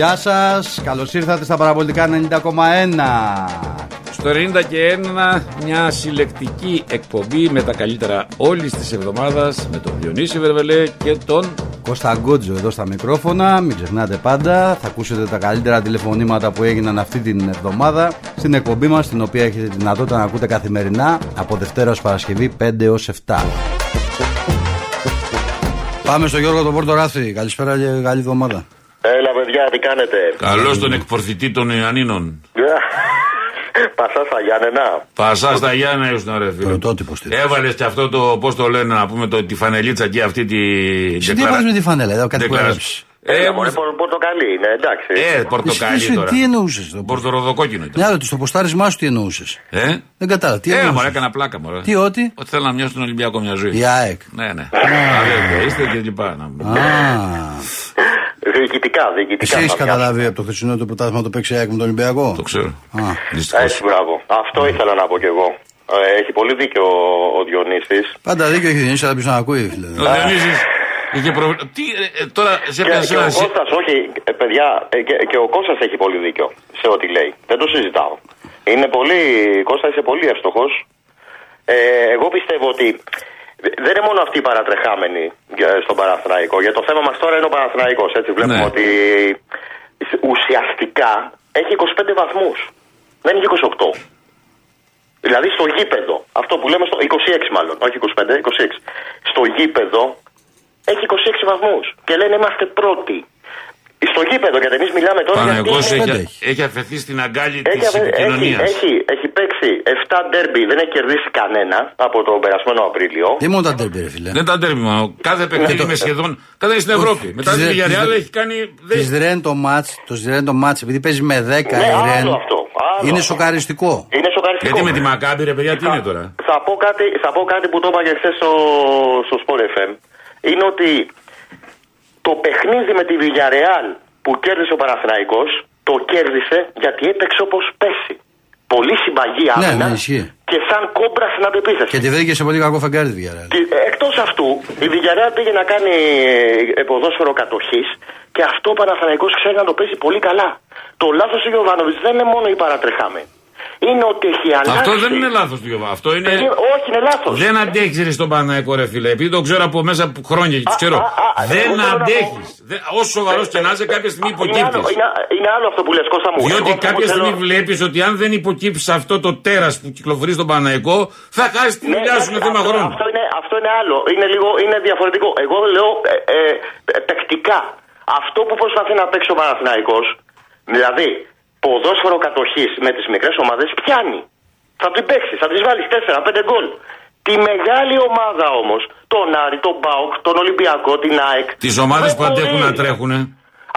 Γεια σας, καλώς ήρθατε στα παραπολιτικά 90,1. Στο 90 και 1 μια συλλεκτική εκπομπή με τα καλύτερα όλης της εβδομάδας με τον Διονύση Βερβελέ και τον Κώστα Γκότζο εδώ στα μικρόφωνα. Μην ξεχνάτε πάντα, θα ακούσετε τα καλύτερα τηλεφωνήματα που έγιναν αυτή την εβδομάδα στην εκπομπή μας, την οποία έχετε τη δυνατότητα να ακούτε καθημερινά από Δευτέρας ως Παρασκευή 5 έως 7. Πάμε στο Γιώργο τον Πόρτο Ράθη. Καλησπέρα και καλή εβδομάδα. Έλα, παιδιά, τι κάνετε; Καλώς τον εκπορθητή των Ιωαννίνων. Πασά στα Γιάννενα. Πασά στα Γιάννενα ήσουν ρε φίλε. Πρωτότυπος τι. Έβαλες και αυτό το, πώς το λένε, να πούμε, το, τη φανελίτσα και αυτή τη. Σε τι έβαλες με τη φανέλα, εδώ κάτι που Δεκλα- έγραψες. Ε, Ε, μωρέ, πορ- πορτοκαλί είναι, εντάξει. ε, πορτοκαλί Εσύ, τώρα. Τι εννοούσες. Πορτοροδοκόκκινο ήταν. Ναι, αλλά στο ποστάρισμά σου τι εννοούσες; Ε, Δεν κατάλαβα. Τι ε, μωρέ, εννοούσε. έκανα πλάκα, μωρέ. Τι, ότι; Ότι θέλω να μοιάσω τον Ολυμπιακό μια ζωή. Η ΑΕΚ. Ναι, ναι. Αδέρφια είστε και λοιπά. Να- Α, Διοικητικά, διοικητικά. εσύ έχεις θα καταλάβει από το χθεσινό το πρωτάθλημα το παίξει η ΑΕΚ με τον Ολυμπιακό; Το ξέρω. Α. Δυστυχώς. Έτσι, μπράβο. Αυτό ήθελα να πω κι εγώ. Ε, έχει πολύ δίκιο ο, ο Διονύσης. Πάντα δίκιο έχει Διονύσης, αλλά ποιο να ακούει, φίλε. Ο Διονύσης είχε προβλ- Τι, ε, ε, τώρα σε Και, έπιασε και ο ένα. Κώστας, όχι, ε, παιδιά, ε, και, και ο Κώστας έχει πολύ δίκιο σε ό,τι λέει. Δεν το συζητάω. Είναι πολύ, Κώστα είσαι πολύ εύστοχος. Ε, εγώ πιστεύω ότι δεν είναι μόνο αυτοί οι παρατρεχάμενοι για- στον Παναθηναϊκό. Για το θέμα μας τώρα είναι ο Παναθηναϊκός. Έτσι βλέπουμε Ναι. ότι ουσιαστικά έχει 25 βαθμούς. Δεν έχει 28. Δηλαδή στο γήπεδο, αυτό που λέμε στο 26 μάλλον, όχι 25, 26. Στο γήπεδο έχει 26 βαθμούς και λένε είμαστε πρώτοι. Στο γήπεδο, γιατί εμείς μιλάμε τώρα για Παναγός πέντε έχει, έχει. έχει αφαιθεί στην αγκάλη έχει, της αβε- έχει, επικοινωνίας. έχει, έχει παίξει 7 ντέρμπι, δεν έχει κερδίσει κανένα από τον περασμένο Απρίλιο. Τι μόνο τα τέρπι, ρε φίλε. Δεν τα τέρμι μόνο. Κάθε παιχνίδι με σχεδόν. Κάθε είναι στην Ευρώπη. Μετά Της τη Ρε- Villarreal της- έχει κάνει. Της δεν- Ρεν το μάτ, το Ρεν το μάτς, επειδή παίζει με 10 Ναι, η Ρεν. άλλο αυτό. Άλλο Είναι αυτό. σοκαριστικό. Είναι σοκαριστικό. Γιατί με τη Μακάμπη, ρε παιδιά, τι είναι τώρα; Θα πω κάτι, θα πω κάτι που το είπα και χθες στο, στο Sport FM. Είναι ότι το παιχνίδι με τη Villarreal που κέρδισε ο Παναθηναϊκός το κέρδισε γιατί έπαιξε όπως πέσει. Πολύ συμπαγή Ναι, άμυνα ναι, ισχύει. και σαν κόμπρα στην αντεπίθεση. Και τη βρήκε σε πολύ κακό φεγγάρι τη Villarreal. Και, ε, Εκτός αυτού, η Villarreal πήγε να κάνει ε, ποδόσφαιρο κατοχής και αυτό ο Παναθηναϊκός ξέρει να το παίζει πολύ καλά. Το λάθος του Γιωβάνοβιτς δεν είναι μόνο οι παρατρεχάμενοι. Είναι ότι έχει αλλάξει. Αυτό δεν είναι λάθος του Γιώβα. Αυτό είναι. Περί- Όχι, είναι λάθος. Δεν αντέχεις ρε στον Παναγικό ρε φίλε. Επειδή το ξέρω από μέσα από χρόνια και του Α, ξέρω. α, α, Δεν εγώ θέλω να αντέχεις. Όσο σοβαρός και να είσαι, κάποια στιγμή Είναι άλλο, υποκύπτεις. είναι, είναι άλλο αυτό που λες Κώστα μου. Διότι Εγώ αυτό κάποια που στιγμή θέλω- βλέπεις ότι αν δεν υποκύψεις αυτό το τέρας που κυκλοφορεί στον Παναγικό, θα χάσεις τη Ναι, δουλειά σου. Είναι αυτό- θέμα χρόνου. Αυτό είναι, αυτό είναι άλλο. Είναι λίγο είναι διαφορετικό. Εγώ λέω ε, ε, ε, παικτικά. Αυτό που προσπαθεί να παίξει ο Παναθηναϊκός, δηλαδή ποδόσφαιρο κατοχής με τις μικρές ομάδες, πιάνει. Θα την παίξει, θα της βάλεις 4-5 γκολ. Τη μεγάλη ομάδα όμως, τον Άρη, τον Μπάουκ, τον Ολυμπιακό, την ΑΕΚ. Τις ομάδες δεν που αντέχουν μπορεί. να τρέχουν.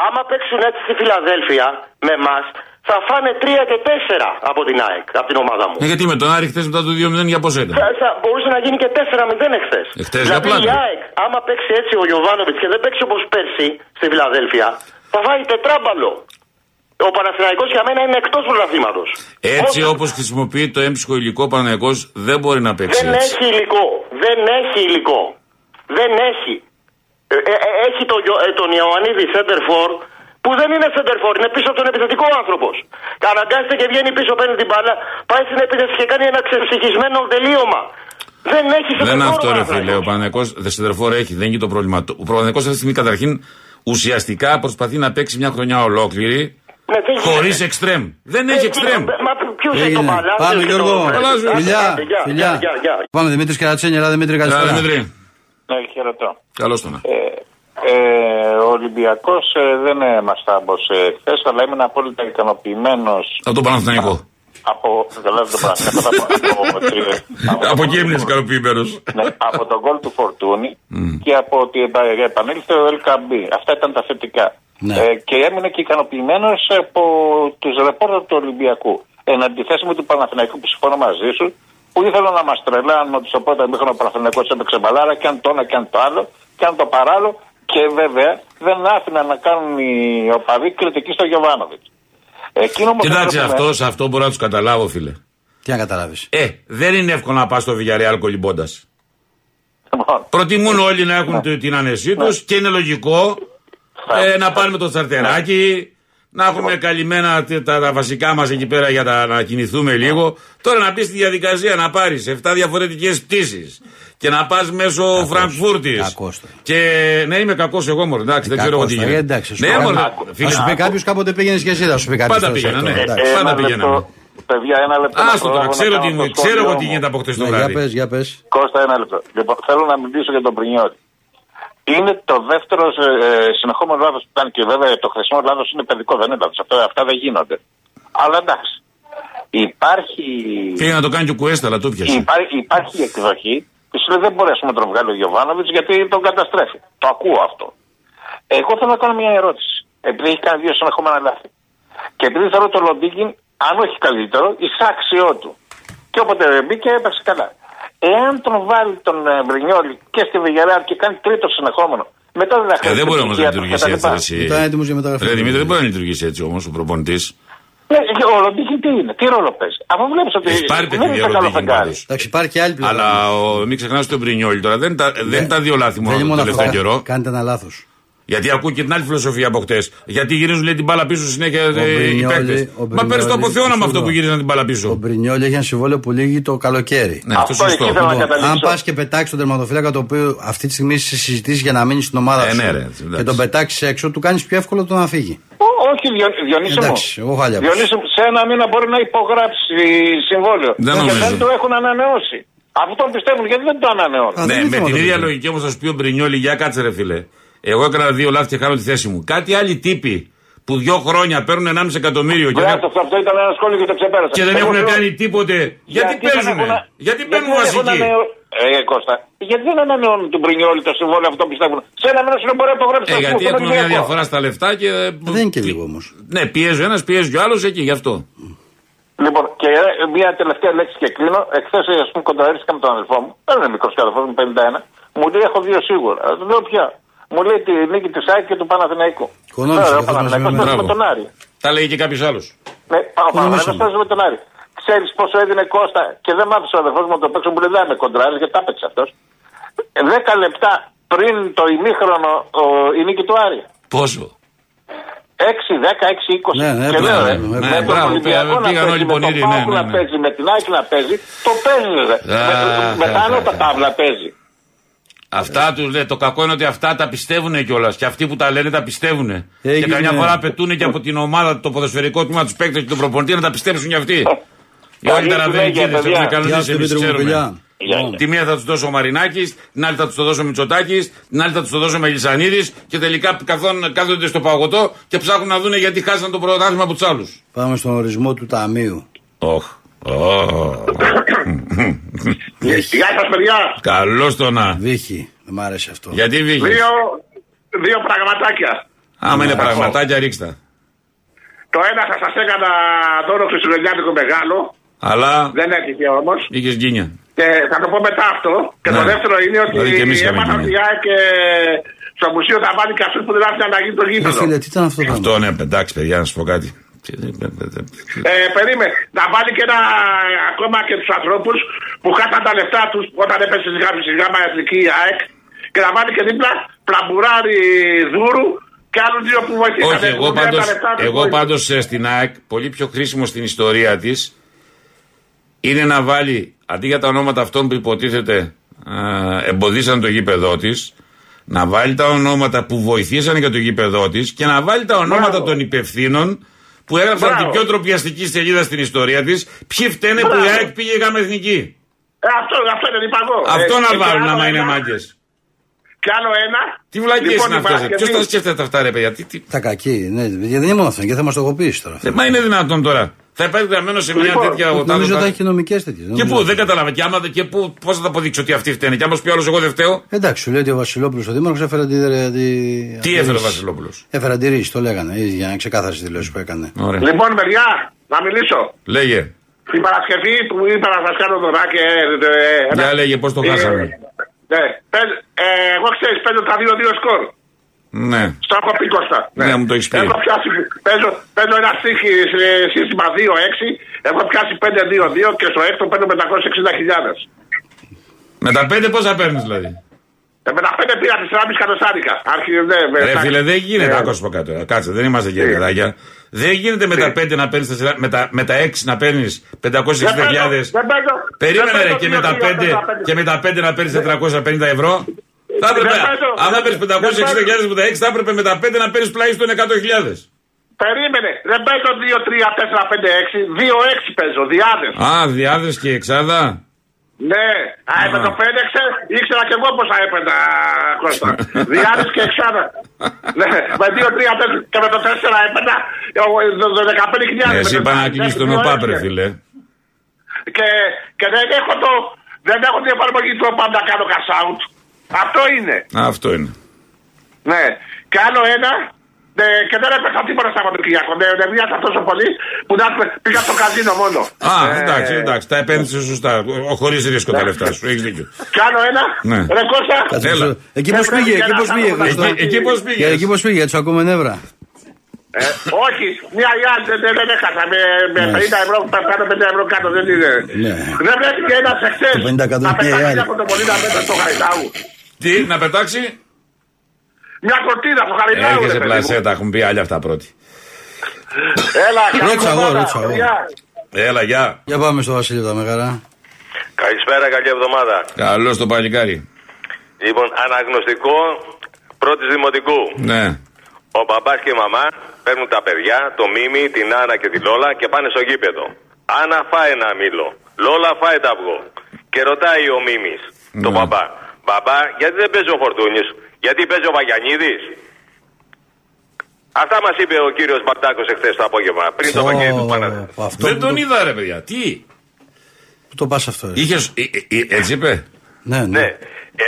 Άμα παίξουν έτσι στη Φιλαδέλφια με εμάς, θα φάνε 3 και 4 από την ΑΕΚ, από την ομάδα μου. Ε, γιατί με τον Άρη χθες μετά το 2-0 για πώ ήταν. Θα, θα μπορούσε να γίνει και 4-0 εχθές. Εχθές για δηλαδή πλάκα. η ΑΕΚ, άμα παίξει έτσι ο Γιωβάνοβιτς και δεν παίξει όπως πέρσι στη Φιλαδέλφια, θα βάλει τετράμπαλο. Ο Παναθηναϊκός για μένα είναι εκτός πρωταθλήματο. Έτσι όπως χρησιμοποιεί το έμψυχο υλικό Παναγικό δεν μπορεί να παίξει Δεν έτσι. έχει υλικό. Δεν έχει υλικό. Δεν έχει. Ε, ε, ε, έχει το, Γιο- ε, τον Ιωαννίδη Σέντερφορ που δεν είναι Σέντερφορ, είναι πίσω από τον επιθετικό άνθρωπος. Αναγκάζεται και βγαίνει πίσω, παίρνει την μπάλα, πάει στην επίθεση και κάνει ένα ξεψυχισμένο τελείωμα. Δεν έχει Δεν είναι Σέντερφορ αυτό, ο ρε φίλε. Ο Παναθηναϊκός. Παναγικό δεσεντερφόρ έχει, δεν είναι και το πρόβλημα. του. Ο Παναγικό αυτή τη στιγμή καταρχήν ουσιαστικά προσπαθεί να παίξει μια χρονιά ολόκληρη Ναι, δεν χωρίς γίνεται. εξτρέμ. Δεν έχει Ε, εξτρέμ. Μα ποιο έχει το Έγινε. μπαλά. Πάμε, ποιος έχει Γιώργο. το- Καλά σου. Άντε, Φιλιά, άντε, γεια, φιλιά. γεια, γεια, γεια. Πάμε Δημήτρης Καρατσένια, έλα Δημήτρη, Καλά, καλησπέρα. Δημήτρη. Ναι, χαιρετώ. Καλώς τον. Ε, ε, ο Ολυμπιακός ε, δεν ε, μα τάμπωσε χθες, αλλά ήμουν απόλυτα ικανοποιημένος Από τον Παναθηναϊκό. Από. Καλά, δεν το πράγμα. από, από, Από εκεί έμεινες ικανοποιημένος. ναι, από τον γκολ του Φορτούνη και από ότι επα- επανήλθε ο Ελκαμπή. Αυτά ήταν τα θετικά. Ναι. Ε, και έμεινε και ικανοποιημένος από τους ρεπόρτερ του Ολυμπιακού. Εν αντιθέσει με του Παναθηναϊκού που συμφωνώ μαζί σου, που ήθελαν να μας τρελάνουν ότι στο πρώτο μήχρονο ο Παναθηναϊκός έπαιξε μπαλάρα και αν το ένα και αν το άλλο και αν το παράλληλο και βέβαια δεν άφηναν να κάνουν οι οπαδοί κριτική στο Γιωβάνοβιτς. Εκείνο όμως Κοιτάξτε, που αυτός, σε αυτό μπορώ να τους καταλάβω, φίλε. Τι να καταλάβεις. Ε, δεν είναι εύκολο να πας στο Villarreal κολυμπώντα. Λοιπόν, Προτιμούν όλοι να έχουν τη- την άνεσή τους και είναι λογικό Θα- ε, να πάνε με το τσαρτεράκι, Να έχουμε καλυμμένα τε- τα, τα βασικά μας εκεί πέρα για τα, να κινηθούμε λίγο. Τώρα να μπει στη διαδικασία να πάρεις 7 διαφορετικές πτήσεις και να πας μέσω Φραγκφούρτης. Κακός τώρα. Και ναι, είμαι κακός εγώ μόνο. Εντάξει, δεν ξέρω εγώ τι Κακός τώρα, γίνεται. εντάξει, σου Ναι, πει- μωρέ, Θα φίλε, σου πει κάποιος κάποτε πήγαινες και εσύ, θα σου πει κάποιος. Πάντα πήγαινα, ναι. Εντάξει. Πάντα Ένα πηγαίναμε. λεπτό, παιδιά, ένα λεπτό. να Άστο τώρα, προλάβω να ξέρω, κάνω τι, το ξέρω εγώ σχόλιο τι μου. γίνεται από χτες το Ναι, για βράδυ. πες, για πες. Κώστα, ένα λεπτό. Λοιπόν, θέλω να μιλήσω για τον Πρινιόλη. Είναι το δεύτερο ε, συνεχόμενο λάθος που κάνει και βέβαια το χρησμό λάθος είναι παιδικό, δεν είναι λάθος. Αυτά, αυτά δεν γίνονται. Αλλά εντάξει. Υπάρχει, Πήγε να το κάνει και ο Κουέστα, αλλά το πιασε. υπάρχει, υπάρχει εκδοχή που σου λέει δεν μπορεί ας πούμε, να τον βγάλει ο Γιωβάνοβιτς γιατί τον καταστρέφει. Το ακούω αυτό. Εγώ θέλω να κάνω μια ερώτηση. Επειδή έχει κάνει δύο συνεχόμενα λάθη. Και επειδή θεωρώ το Λοντίγκιν, αν όχι καλύτερο, εισάξιό του. Και όποτε μπήκε έπαιξε καλά. Εάν τον βάλει τον ε, Μπρινιόλη και στη Βηγερά και κάνει τρίτο συνεχόμενο, μετά δεν θα Ε, χρειάζεται δεν μπορεί όμως να ψυχία του λειτουργήσει κτλ. έτσι. εσύ. Ήταν έτοιμο για μεταγραφή. Ρε Δημήτρη, δεν μπορεί να λειτουργήσει έτσι όμως ο προπονητής. Ναι, και ο Λοντίγκιν τι είναι, τι ρόλο παίζει. Αφού βλέπεις ότι Έχει πάρει δεν παιχνίδια είναι καλό Ροντίγκιν φεγγάρι. πάντως. Εντάξει, υπάρχει και άλλη πλευρά. Αλλά ο, μην ξεχνάς τον Μπρινιόλη τώρα. Δεν, τα, δεν είναι τα δύο λάθη μόνο Δεν είναι τον μόνο τελευταίο αυτό. καιρό. Κάνετε ένα λάθος. Γιατί ακούω και την άλλη φιλοσοφία από χτες. Γιατί γυρίζουν λέει την μπάλα πίσω συνέχεια ε, οι Μπρινιόλι- παίκτες. ο Μα παίρνει το Μπρινιόλι- αποθεώνα με αυτό σου που λέω. γύριζαν την μπάλα Ο πίσω. Μπρινιόλ έχει ένα συμβόλαιο που λύγει το καλοκαίρι. Ναι, αυτό Αυτό σωστό. εκεί θέλω να Λοιπόν, καταλήξω. αν πας και πετάξεις τον τερματοφύλακα το οποίο αυτή τη στιγμή σε συζητήσεις για να μείνει στην ομάδα Ε, σου ναι, ρε, εντάξει. και τον πετάξεις έξω, του κάνεις πιο εύκολο το να φύγει. Ω- Όχι, Διον- Διονύση μου. Εντάξει, εγώ χάλια πω. Διονύση μου, σε ένα μήνα μπορεί να υπογράψει συμβόλαιο. Δεν και νομίζω. δεν το έχουν ανανεώσει. Αυτό πιστεύουν γιατί δεν το ανανεώνουν. Α, δεν Ναι, είναι με θέμα την το ίδια παιδί. λογική όμως θα σου πει ο Μπρινιόλη, για κάτσε ρε φίλε. Εγώ έκανα δύο λάθη και χάνω τη θέση μου. Κάτι άλλοι τύποι που δύο χρόνια παίρνουν 1,5 εκατομμύριο και, Βέβαια, δεν- αυτό, αυτό ήταν ένα σχόλιο και το ξεπέρασα. και δεν Εγώ έχουν λέω, κάνει τίποτε. Γιατί δεν παίζουν, έχουν- γιατί παίρνουν δεν έχουν βασικοί. ανανεώ- Ε, Κώστα, γιατί δεν ανανεώνουν τον Πρινιόλη το συμβόλαιο αυτό πιστεύουν. Σε ένα μήνα σου δεν μπορεί να υπογράψει Ε, το γιατί συμβόλαιο, έχουμε είναι μια γυναικό. διαφορά στα λεφτά και. Δεν είναι και λίγο όμως. Ναι, πιέζει ο ένας, πιέζει ο άλλος εκεί, γι' αυτό. Λοιπόν, και ε, μια τελευταία λέξη και κλείνω. Εχθές, ας πούμε, κοντραρίσκα με τον αδελφό μου. Δεν είναι μικρός αδελφός μου, 51. Μου λέει: Έχω δύο σίγουρα. Ε, Του λέω πια. Μου λέει τη νίκη τη ΑΕΚ και του Παναθηναϊκού. Οικονόμησε, Τώρα, ο καθώς Παναθηναϊκός μαζεύουμε. παίζει με Μπράβο. τον Άρη. Τα λέει και κάποιος άλλος. Ναι, ο Παναθηναϊκός Οικονομήσαμε. παίζει με τον Άρη. Ξέρεις πόσο έδινε Κώστα και δεν μ' άφησε ο αδελφό μου να το παίξω που λέει δεν με κοντράρι γιατί τα έπαιξε αυτός. Δέκα λεπτά πριν το ημίχρονο ο, η νίκη του Άρη. Πόσο; 6, 10, 6, 20. Ναι, ναι, και μπράβο, λέω, ε, ναι, με μπράβο, τον Ολυμπιακό να πήγαν όλοι παίζει, με τον πονηροί, Πάοκ ναι, ναι, να ναι. παίζει, με την ΑΕΚ να παίζει, το παίζει. ρε. Με- Με τα άνω τα τάβλα παίζει. Αυτά τους λέει. Το κακό είναι ότι αυτά τα πιστεύουν κιόλας. Και αυτοί που τα λένε τα πιστεύουν. Και Έγινε. καμιά φορά πετούν και από την ομάδα, το ποδοσφαιρικό τμήμα τους παίκτες και τον προπονητή να τα πιστέψουν κι αυτοί. Οι Καλή όλοι ταραβαίνικοι συνέχεια, έχουν παιδιά. Γεια κανονίσει, σου, εμεί Δημήτρη μου, ξέρουμε. φιλιά. Γεια Λοιπόν, Τη μία θα τους δώσω ο Μαρινάκης, την άλλη θα τους το δώσω ο Μητσοτάκης, την άλλη θα τους το δώσω ο Μελισανίδη και τελικά καθόν, κάθονται στο παγωτό και ψάχνουν να δουν γιατί χάσαν το πρωτάθλημα από τους άλλους. Πάμε στον ορισμό του ταμείου. Οχ. Γεια σας, παιδιά. Καλό το να. Βύχη. Δεν μ' άρεσε αυτό. Γιατί βγήκε. Δύο, δύο πραγματάκια. Άμα είναι πραγματάκια, ρίξτα. Το ένα θα σας έκανα δώρο χριστουγεννιάτικο μεγάλο. Αλλά Δεν έτυχε όμως. είχες γκίνια. Και θα το πω μετά αυτό. Και Ναι. το δεύτερο είναι ότι Δηλαδή και εμείς είχαμε έμαθα γίνει. ότι η ΑΕΚ ε, στο μουσείο θα βάλει κασού που δεν άφησαν να γίνει το Ρε γήπεδο. φίλε, τι ήταν αυτό το Αυτό πράγμα. ναι, εντάξει, παιδιά, να σου πω κάτι. Ε, περίμενε. Να βάλει και ένα ακόμα και τους ανθρώπους που χάσαν τα λεφτά τους όταν έπεσε στη γάμα, στη γάμα εθνική η ΑΕΚ. Και να βάλει και δίπλα πλαμπουράρι δούρου και άλλους δύο που βοηθήσαν. Όχι, εγώ πάντως, εγώ πάντως ε, στην ΑΕΚ, πολύ πιο χρήσιμο στην ιστορία της, είναι να βάλει, αντί για τα ονόματα αυτών που υποτίθεται ε, εμποδίσαν το γήπεδό της, να βάλει τα ονόματα που βοηθήσαν για το γήπεδό της και να βάλει τα ονόματα Μπράβο. των υπευθύνων που έγραψαν Μπράβο. την πιο τροπιαστική σελίδα στην ιστορία της, ποιοι φταίνε που η Μπράβο. ΑΕΚ πήγε γάμα εθνική. Ε, αυτό, αυτό δεν είπα εγώ. Αυτό Ε, να και βάλουν άλλο άμα είναι ένα- μάγκες. Και άλλο ένα. Τι βλακίες Λοιπόν, είναι η αυτές. Παρασκευή- Ποιος τα σκέφτεται αυτά ρε παιδιά. Τι, τι... Τα κακή, ναι, γιατί δεν είναι μόνο αυτό, είναι και θέμα στοχοποίηση τώρα. Ε, Μα είναι δυνατόν τώρα. Θα υπάρχει γραμμένο σε μια Λοιπόν, τέτοια Νομίζω οτάδοτα. ότι έχει και νομικέ τέτοιε. Και πού, δεν κατάλαβα. Και, άμα, και πού, πώς θα τα αποδείξω ότι αυτοί φταίνε. Και άμα σου πει άλλο, εγώ δεν φταίω. Εντάξει, σου λέει ότι ο Βασιλόπουλο ο Δήμαρχο έφερε αντι... αντι... Τι έφερε ο Βασιλόπουλο. Έφερε αντιρρήσει, το λέγανε. ήδη, Για να ξεκάθαρε τη δηλώση που έκανε. Ωραία. Λοιπόν, παιδιά, να μιλήσω. Λέγε. Την Παρασκευή που είπα να σα κάνω δωράκι. Ε, ε, ε, Για ένα- λέγε πώ το ε, χάσαμε. Ναι, παι- ε, εγώ ξέρεις, παίζω τα 2-2 σκορ. Ναι. Στο έχω πει Κώστα. Ναι, μου το έχεις πει. Έχω πιάσει, παίζω, παίζω ένα στίχη σε σύστημα 2-6. Έχω πιάσει 5-2-2 και στο έκτο παίρνω 560.000. Με τα πέντε πόσα παίρνεις δηλαδή; Ε, με τα πέντε πήγα τη ράμπη κατοστάρικα. Άρχιε, ναι, με, Ρε τα- φίλε, δεν γίνεται. Ναι. Άκουσα πω κάτω. Κάτσε, δεν είμαστε και παιδάκια. Δεν γίνεται με τα 5 να παίρνεις με τα, με τα 6 να παίρνεις 560.000. Δεν παίζω. Περίμενε Δεν ρε παίζω και με τα 2, 3, 5 4, και με τα 5 να παίρνεις 450 ευρώ. Θα έπρεπε, Δεν παίζω. άμα Δεν- παίρνει 560.000 με τα 6, θα έπρεπε με τα 5 να παίρνεις τουλάχιστον 100.000. Περίμενε. Δεν παίζω 2, 3, 4, 5, 6. 2, 6 παίζω. Διάδες. Α, διάδες και εξάδα. Ναι. Α, με το 5 ξέ, ήξερα και εγώ πόσα έπαιρνα, Κώστα. Διάδε και εξάδα. ναι, με 2, 3, 4 και με το 4 έπαιρνα ε, το- το 15.000. Εσύ με το είπα να 4, κλείσει τον 2, ΟΠΑΠ, ρε 6. φίλε. Και, και δεν έχω το. Δεν έχω την εφαρμογή του ΟΠΑΠ να κάνω cash out. Αυτό είναι. Αυτό είναι. Ναι. Και άλλο ένα. Ναι, και δεν έπαιξα τίποτα Σαββατοκύριακο. Δεν δεν μοιάζα τόσο πολύ που να πήγα στο καζίνο μόνο. Α, Ε, εντάξει, εντάξει, τα επένδυσε σωστά. Χωρίς ρίσκο τα λεφτά σου. Έχεις δίκιο. Κι άλλο ένα. Ναι. Ρε Κώστα. Κάτσε, Έλα. μισό. Εκεί πώς Δεν πήγε, πρέπει εκεί και πώς να πήγε. κάνουμε Χριστό. Εκεί, εκεί πώς Και πήγε. Εκεί πώς πήγε, του ακούμε νεύρα. Ε, όχι, μια η άλλη δεν, δεν, δεν έχασα. Με, με Ναι. 50 ευρώ πάνω 50 ευρώ κάτω δεν είναι. Ναι. Δεν βλέπει και ένας εχθές. Το 50 κάτω να είναι μια η πετάξει άλλη. από το πολύ να πέταξε στο Χαριτάου. Τι, να πετάξει; Μια κορτίδα στο Χαριτάου. Έρχεσαι ρε παιδί μου. πλασέτα, έχουν πει άλλοι αυτά πρώτοι. Έλα, καλή Ρώτησα εγώ, εβδομάδα, ρώτησα εγώ. παιδιά. Έλα, γεια. Για πάμε στο Βασίλειο τα Μεγαρά. Καλησπέρα, καλή εβδομάδα. Καλό το παλικάρι. Λοιπόν, αναγνωστικό πρώτης δημοτικού. Ναι. Ο μπαμπάς και η μαμά παίρνουν τα παιδιά, το Μίμη, την Άννα και τη Λόλα και πάνε στο γήπεδο. Άννα φάει ένα μήλο. Λόλα φάει τα αυγό. Και ρωτάει ο Μίμης, τον Ναι. μπαμπά, Μπαμπά, γιατί δεν παίζει ο Φορτούνης, γιατί παίζει ο Βαγιανίδης. Αυτά μας είπε ο κύριος Μπαρτάκος εχθές το απόγευμα, πριν το πακέτο του Παναθηναϊκού. Πω, αυτό Δεν που τον το- είδα, ρε παιδιά. Τι; Πού το πας αυτό, ρε. Είχε. Έτσι είπε; Ναι, ναι. Ναι.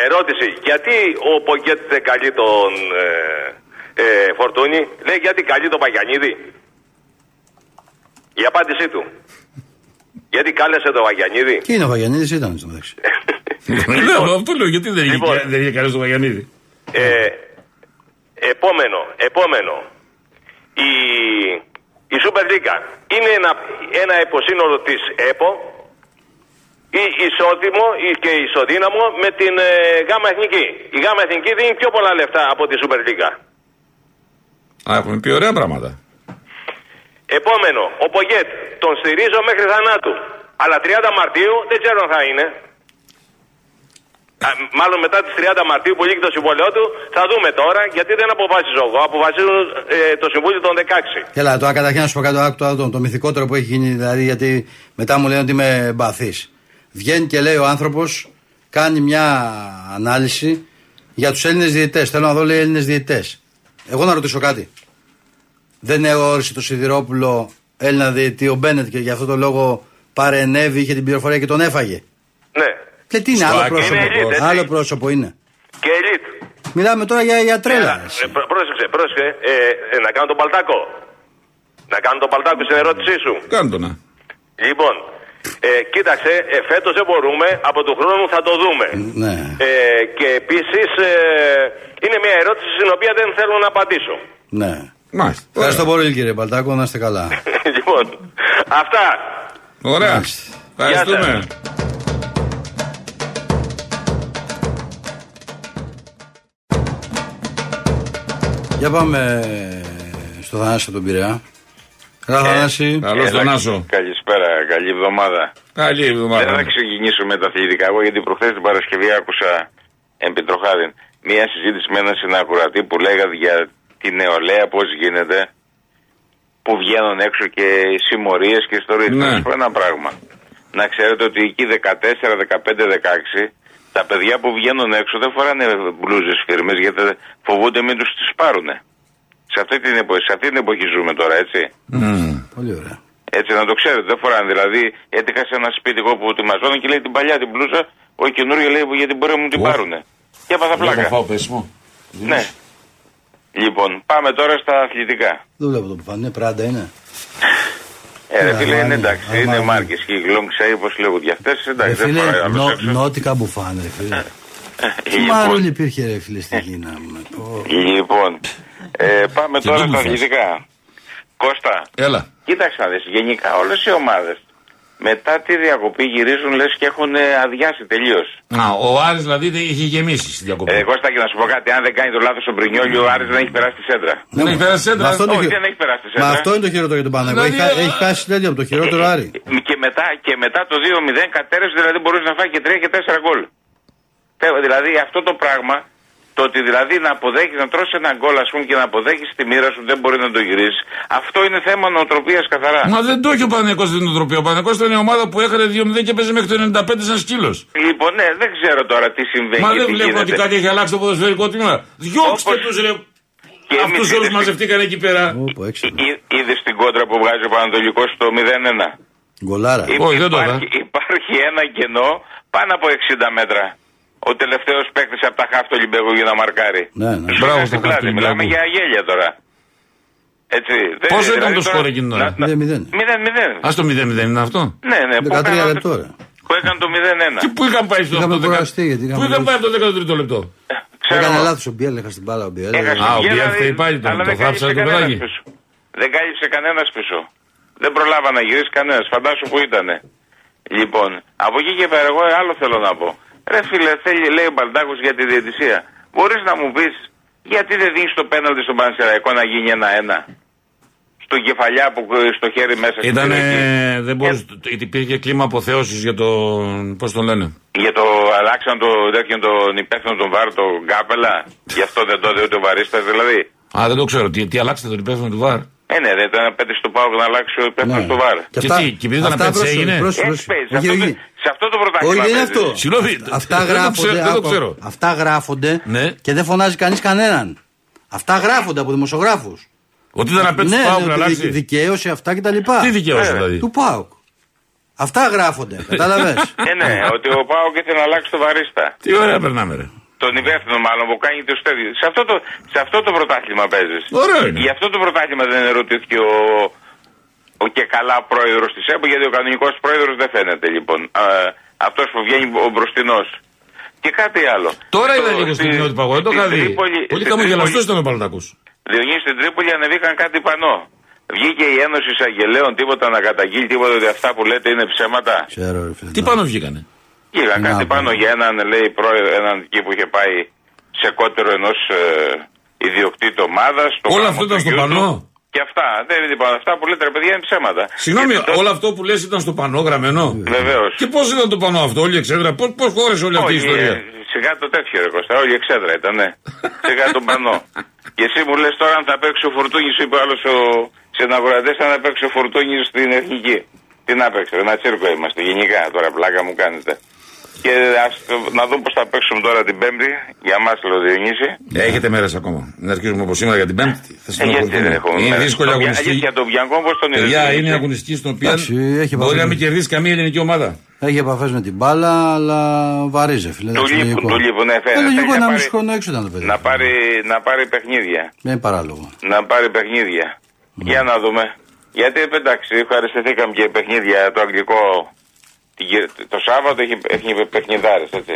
Ερώτηση, γιατί ο Πογκέτ δεν καλεί τον ε, ε, Φορτούνη, λέει γιατί καλεί τον Παγιανίδη. Η απάντησή του. γιατί κάλεσε τον Παγιανίδη. Και είναι ο Βαγιανίδης, ήταν στο μεταξύ. Λέω, αυτό λέω. Γιατί δεν είχε- Λοιπόν. δεν είχε καλέσει το Βαγιανίδη; Ε, επόμενο, επόμενο. Η, η Super League είναι ένα, ένα υποσύνολο της ΕΠΟ ή ισότιμο ή και ισοδύναμο με την ε, ΓΑΜΑ Εθνική. Η ΓΑΜΑ Εθνική δίνει πιο πολλά λεφτά από τη Super League. Α, έχουμε πει ωραία πράγματα. Επόμενο, ο Πογέτ. Τον στηρίζω μέχρι θανάτου. Αλλά 30 Μαρτίου δεν ξέρω αν θα είναι. Α, μάλλον μετά τις 30 Μαρτίου που λύγει το συμβόλαιό του, θα δούμε τώρα γιατί δεν αποφάσιζω εγώ. Αποφασίζουν ε, το Συμβούλιο των 16. Έλα, τώρα καταρχήν να σου πω κάτι άλλο, το, το, το μυθικότερο που έχει γίνει, δηλαδή, γιατί μετά μου λένε ότι είμαι μπαθή. Βγαίνει και λέει ο άνθρωπος, κάνει μια ανάλυση για τους Έλληνες διαιτητές. Θέλω να δω, λέει, Έλληνες διαιτητές. Εγώ να ρωτήσω κάτι. Δεν όρισε το Σιδηρόπουλο Έλληνα διαιτητή ο Μπένετ και γι' αυτό το λόγο παρενέβη, είχε την πληροφορία και τον έφαγε. Ναι. Και τι είναι, Στο άλλο Άκη πρόσωπο. είναι elite, έτσι. άλλο πρόσωπο είναι. Και ελίτ. Μιλάμε τώρα για, για τρέλα. Έλα, ε, πρό- πρόσεξε, πρόσεξε. Ε, ε, να κάνω τον παλτάκο. Να κάνω τον παλτάκο στην ερώτησή σου. Κάνε το να. Λοιπόν, ε, κοίταξε, ε, φέτος δεν μπορούμε, από τον χρόνο θα το δούμε. Ναι. Ε, και επίσης ε, είναι μια ερώτηση στην οποία δεν θέλω να απαντήσω. Ναι. Μάλιστα. Ευχαριστώ πολύ κύριε Παλτάκο, να είστε καλά. λοιπόν, αυτά. Ωραία. Μάλιστα. Ευχαριστούμε. Για πάμε στο Θανάση από τον Πειραιά. Καλά Θανάση. Καλώς τον Άσο. Καλησπέρα, καλή εβδομάδα. Καλή Δεν εβδομάδα. θα ξεκινήσω με τα αθλητικά εγώ γιατί προχθές την Παρασκευή άκουσα εμπιτροχάδιν μια συζήτηση με έναν συνακουρατή που λέγατε για τη νεολαία πώς γίνεται που βγαίνουν έξω και οι συμμορίες και ιστορίες. Ναι. Να σας πω ένα πράγμα. Να ξέρετε ότι εκεί 14, 15, 16 τα παιδιά που βγαίνουν έξω δεν φοράνε μπλούζες φίρμες γιατί φοβούνται μην τους τις πάρουνε. Σε αυτή την εποχή, σε αυτή την εποχή ζούμε τώρα, έτσι. Μμμ. Πολύ ωραία. Έτσι να το ξέρετε, δεν φοράνε. Δηλαδή, έτυχα σε ένα σπίτι εγώ που τη μαζώνω και λέει την παλιά την μπλούζα, ο καινούριο λέει γιατί μπορεί να μου την Ω. πάρουνε. Και έπαθα Βλέπω πλάκα. φάω πέσιμο. Ναι. Λοιπόν, πάμε τώρα στα αθλητικά. Δεν βλέπω το που φάνε, πράντα είναι. Ε, ρε Ναι, φίλε, είναι Αρμάνι, εντάξει, Αρμάνι. είναι μάρκες και long say, όπως λέγονται για αυτές. Ρε Εντάξει, δεν φίλε, φοράει άλλο νο, έξω. νότικα που φάνε, ρε φίλε. Τι Λοιπόν, μαρούλι υπήρχε, ρε φίλε, στην Κίνα. μου. Πω. Λοιπόν, ε, πάμε Και τώρα δεν στα μου φας. αθλητικά. Κώστα, Έλα. κοίταξε να δεις, γενικά όλες οι ομάδες Μετά τη διακοπή γυρίζουν λες και έχουν ε, αδειάσει τελείως. Α, ο Άρης δηλαδή δεν είχε γεμίσει στη διακοπή. Ε, Κώστα, και να σου πω κάτι, αν δεν κάνει το λάθος ο Μπρινιόλιο, ο Άρης δεν έχει περάσει τη σέντρα. δεν έχει περάσει Μα σέντρα; αυτό, είναι το Όχι, χει- δεν έχει περάσει τη Μα σέντρα. αυτό είναι το χειρότερο για τον Παναγιώτο. Έχει, Δηλαδή, χα- έχει χάσει τέτοια από το χειρότερο Άρη. Και μετά, και μετά το 2-0 κατέρευσε, δηλαδή μπορούσε να φάει και 3 και 4 γκολ. Τε- Δηλαδή αυτό το πράγμα, το ότι δηλαδή να αποδέχεις, να τρώσει ένα γκολ ας πούμε και να αποδέχεις τη μοίρα σου, δεν μπορεί να το γυρίσεις. Αυτό είναι θέμα νοοτροπίας καθαρά. Μα δεν το έχει ο Παναγιακός στην οτροπία. Ο Παναγιακός ήταν η ομάδα που έχανε 2-0 και παίζει μέχρι το 95 σαν σκύλος. Λοιπόν, ναι, δεν ξέρω τώρα τι συμβαίνει. Μα και δεν τι βλέπω ότι γίνεται. κάτι έχει αλλάξει το ποδοσφαιρικό τμήμα. Διώξτε Όπως- τους ρε. Και Αυτούς εμείς όλους είδες- μαζευτήκαν εκεί πέρα. Όπο, έξυπνο. Είδες την κόντρα που βγάζει ο Πανατολικός στο 0-1. Γκολάρα. Υ- Όχι, δεν το υπάρχει, υπάρχει ένα κενό πάνω από 60 μέτρα. Ο τελευταίος παίκτης από τα χάφτο Λιμπέγου για να μαρκάρει. Ναι, ναι. Σου Μπράβο είχα στο στην πλάτη. χάφτο Μιλάμε Λιμπέγου. για αγέλια τώρα. Έτσι. δεν- Πόσο ήταν δηλαδή το τώρα- σκορ εκείνη την ώρα; να- να- 0-0. 0-0. Α το 0-0 είναι αυτό; Ναι, ναι. που 13 έκαναν- λεπτό, ρε. Που έκανε το 0-1. Και πού είχαν πάει στο Είχαμε αυτό το κουραστεί, γιατί δεκα- είχαμε Πού είχαν λες. πάει από το 13ο λεπτό; Ξέρω Έκανε εγώ. λάθος ο Μπιέλ, έχασε την μπάλα ο Μπιέλ. Έχασε Α, ο την Μπιέλ γέλα, φταίει πάλι τον- αλλά το δεν θάψα κάλυψε το κανένας παιδάκι. πίσω. Δεν κάλυψε κανένας πίσω. Δεν προλάβα να γυρίσει κανένας. Φαντάσου που ήταν. Λοιπόν, από εκεί και πέρα, εγώ άλλο θέλω να πω. Ρε φίλε, θέλει, λέει ο Μπαλντάκος για τη διαιτησία. Μπορείς να μου πεις γιατί δεν δίνεις το πέναλτι στον Πανσεραϊκό να γίνει ένα-ένα; Στον κεφαλιά που στο χέρι μέσα στην Ήταν. περιοχή. Δεν μπορούσε. Γιατί υπήρχε κλίμα αποθέωσης για τον. Πώς τον λένε; Για το αλλάξαν το τέτοιο τον υπεύθυνο τον Βάρ, τον Γκάπελα. Γι' αυτό δεν το έδωσε ο Βαρίστα δηλαδή. Α, δεν το ξέρω. Τι, τι αλλάξετε τον υπεύθυνο του ΒΑΡ. Ε, ναι, δεν ήταν απέτηση του Πάου να αλλάξει ο υπεύθυνο Ναι. του Βάρ. Και τι, και επειδή ήταν αυτά, απέτηση πρόσεχε, έγινε; πρόσεχε, Έτσι πρόσεχε. παίζει. Σε Όχι, αυτό, όχι. το- σε αυτό το πρωτάθλημα. Όχι, δεν είναι παίζεις. αυτό. Συγγνώμη. Αυτά δεν το γράφονται, ξέρω, δεν το άκου, ξέρω. αυτά γράφονται Ναι. και δεν φωνάζει κανείς κανέναν. Αυτά γράφονται από δημοσιογράφους. Ότι ήταν απέτηση Ναι, του ΠΑΟΚ ναι, να ότι αλλάξει. δικαίωση αυτά κτλ. Τι δικαίωση Ε, δηλαδή; Του ΠΑΟΚ. Αυτά γράφονται. Κατάλαβες; Ε, ναι, ότι ο Πάο ήθελε να αλλάξει το Βαρίστα. Τι ωραία περνάμε, ρε. Τον υπεύθυνο μάλλον που κάνει το στέδιο. Σε αυτό το, σε αυτό το πρωτάθλημα παίζεις. Ωραίο είναι. Γι' αυτό το πρωτάθλημα δεν ερωτήθηκε ο, ο και καλά πρόεδρος της ΕΠΟ, γιατί ο κανονικός πρόεδρος δεν φαίνεται λοιπόν. Αυτός που βγαίνει ο μπροστινός. Και κάτι άλλο. Τώρα Στο- είδα λίγο στην στη- κοινότητα παγό, δεν το στην είχα δει. Τρίπολη- Πολύ στην χαμογελαστός Τρίπολη- ήταν ο Παλτάκο. Διονύση στην Τρίπολη ανεβήκαν κάτι πανό. Βγήκε η Ένωση Εισαγγελέων τίποτα να καταγγείλει τίποτα ότι αυτά που λέτε είναι ψέματα. Ξέρω, ρε φίλε. Τι πάνω βγήκανε; Βγήκαν Να, κάτι πω. πάνω για έναν, λέει, πρόεδρο, έναν εκεί που είχε πάει σε κότερο ενός ε, ιδιοκτήτη ομάδας. Όλα αυτά ήταν στο πανό; Και αυτά. Δεν είναι τίποτα. Αυτά που λέτε, ρε παιδιά, είναι ψέματα. Συγγνώμη, Και το- όλο αυτό που λες ήταν στο πανό γραμμένο; Βεβαίως. Και πώς ήταν το πανό αυτό, όλη η εξέδρα, πώς χώρεσε όλη αυτή η ιστορία; σιγά το τέτοιο ρε Κώστα, όλη η εξέδρα ήταν, ναι. σιγά τον πανό. Και εσύ μου λες τώρα αν θα παίξει ο Φορτούνης, είπε άλλος ο συναγορατέ, αν θα παίξει ο Φορτούνης στην εθνική. Τι να παίξει, ένα τσίρκο είμαστε γενικά τώρα, πλάκα μου κάνετε. Και ας, να δούμε πώς θα παίξουμε τώρα την Πέμπτη, για μας λέω Διονύσης. Έχετε μέρε ακόμα. Να αρχίσουμε από σήμερα για την Πέμπτη. Θα Ε, γιατί δεν συνοχωρηθούμε. έχουμε Είναι μέρες. δύσκολη Το Βια- αγωνιστική. Για τον Βιανκό, πώς τον είδες. Παιδιά, είναι αγωνιστική στην οποία Εντάξει, έχει μπορεί να βαθμό. μην κερδίσει καμία ελληνική ομάδα. Έχει επαφές με την μπάλα, αλλά βαρύζει, φίλε. Του εντάξει, λείπουν, λογικό. του λείπουν, ναι, Ε, φαίνεται. λογικό, Έχει ένα να μισό πάρει- χρόνο έξω ήταν το παιδί. Να πάρει, να πάρει παιχνίδια. Δεν είναι παράλογο. να πάρει παιχνίδια. Για να δούμε. Γιατί εντάξει, ευχαριστηθήκαμε και παιχνίδια το αγγλικό την Κυ- το Σάββατο έχει, έχει παιχνιδάρες, έτσι.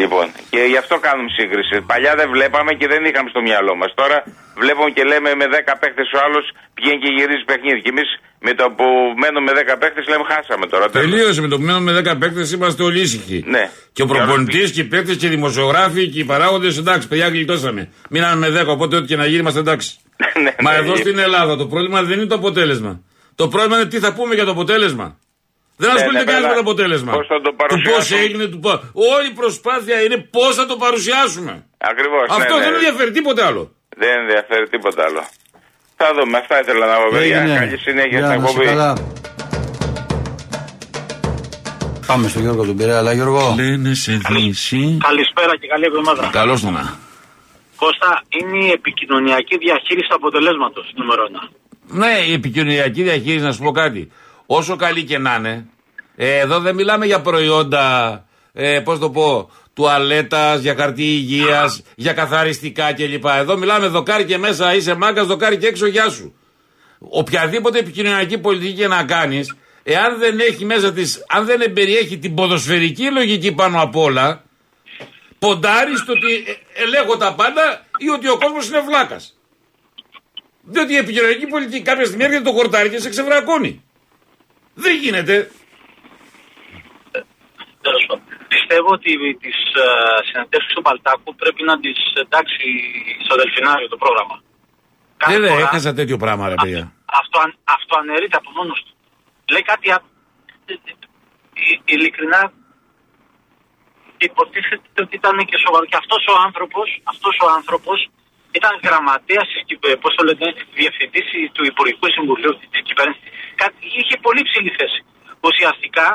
Λοιπόν, και γι' αυτό κάνουμε σύγκριση. Παλιά δεν βλέπαμε και δεν είχαμε στο μυαλό μας. Τώρα βλέπουμε και λέμε με 10 παίχτε ο άλλος πηγαίνει και γυρίζει παιχνίδι. Και εμείς με το που μένουμε με 10 παίχτε λέμε χάσαμε τώρα. τέλος. Τελείωσε με το που μένουμε με 10 παίκτες, είμαστε όλοι ήσυχοι. Ναι. Και ο προπονητής και οι παίκτες και οι δημοσιογράφοι και οι παράγοντες, εντάξει, παιδιά, γλιτώσαμε. Μείναμε με 10, οπότε ό,τι και να γίνει είμαστε εντάξει. Ναι, Μα ναι, εδώ ναι. στην Ελλάδα το πρόβλημα δεν είναι το αποτέλεσμα. Το πρόβλημα είναι τι θα πούμε για το αποτέλεσμα. Δεν ασχολείται ναι, κανεί βέβαια. με το αποτέλεσμα. Πώς θα το Του πώς παρουσιάσουμε; έγινε, του πώς. Όλη η προσπάθεια είναι πώς θα το παρουσιάσουμε. Ακριβώς. Αυτό ναι, δεν ναι. ενδιαφέρει τίποτε άλλο. Δεν ενδιαφέρει τίποτα άλλο. Θα δούμε. Αυτά ήθελα να πω, παιδιά. Έγινε. Καλή συνέχεια Γεια, στην να είσαι εκπομπή. καλά. Πάμε στον Γιώργο τον Πειραιά, αλλά Γιώργο. Λένε σε δύση. Καλησπέρα και καλή εβδομάδα. Καλώς το να. Κώστα, είναι η επικοινωνιακή διαχείριση του αποτελέσματος νούμερο ένα. Ναι, η επικοινωνιακή διαχείριση, να σου πω κάτι. Όσο καλή και να είναι, ε, εδώ δεν μιλάμε για προϊόντα, ε, πώς το πω, τουαλέτας, για χαρτί υγείας, για καθαριστικά κλπ. Εδώ μιλάμε δοκάρι και μέσα είσαι μάγκας, δοκάρι και έξω, γεια σου. Οποιαδήποτε επικοινωνιακή πολιτική και να κάνεις, εάν δεν έχει μέσα της, αν δεν περιέχει την ποδοσφαιρική λογική πάνω απ' όλα, ποντάρεις στο ότι ε, ελέγχω τα πάντα ή ότι ο κόσμος είναι βλάκας. Διότι η επικοινωνιακή πολιτική κάποια στιγμή έρχεται το χορτάρι και σε ξεβρακώνει. Δεν γίνεται. Τέλος πάντων. Πιστεύω ότι τις uh, συνεντεύξει του Παλτάκου πρέπει να τις εντάξει στο Δελφινάριο το πρόγραμμα. Κάθε Δεν δεν φορά έχασα τέτοιο πράγμα, ρε παιδιά. Αυτό, αυτό αναιρείται από μόνος του. Λέει κάτι. α- ε, ε, ειλικρινά υποτίθεται ότι ήταν και σοβαρό. Και αυτός ο άνθρωπος, αυτός ο άνθρωπος ήταν γραμματέας πώς το λένε, διευθυντής του Υπουργικού Συμβουλίου της κυβέρνησης. Είχε πολύ ψηλή θέση. Ουσιαστικά,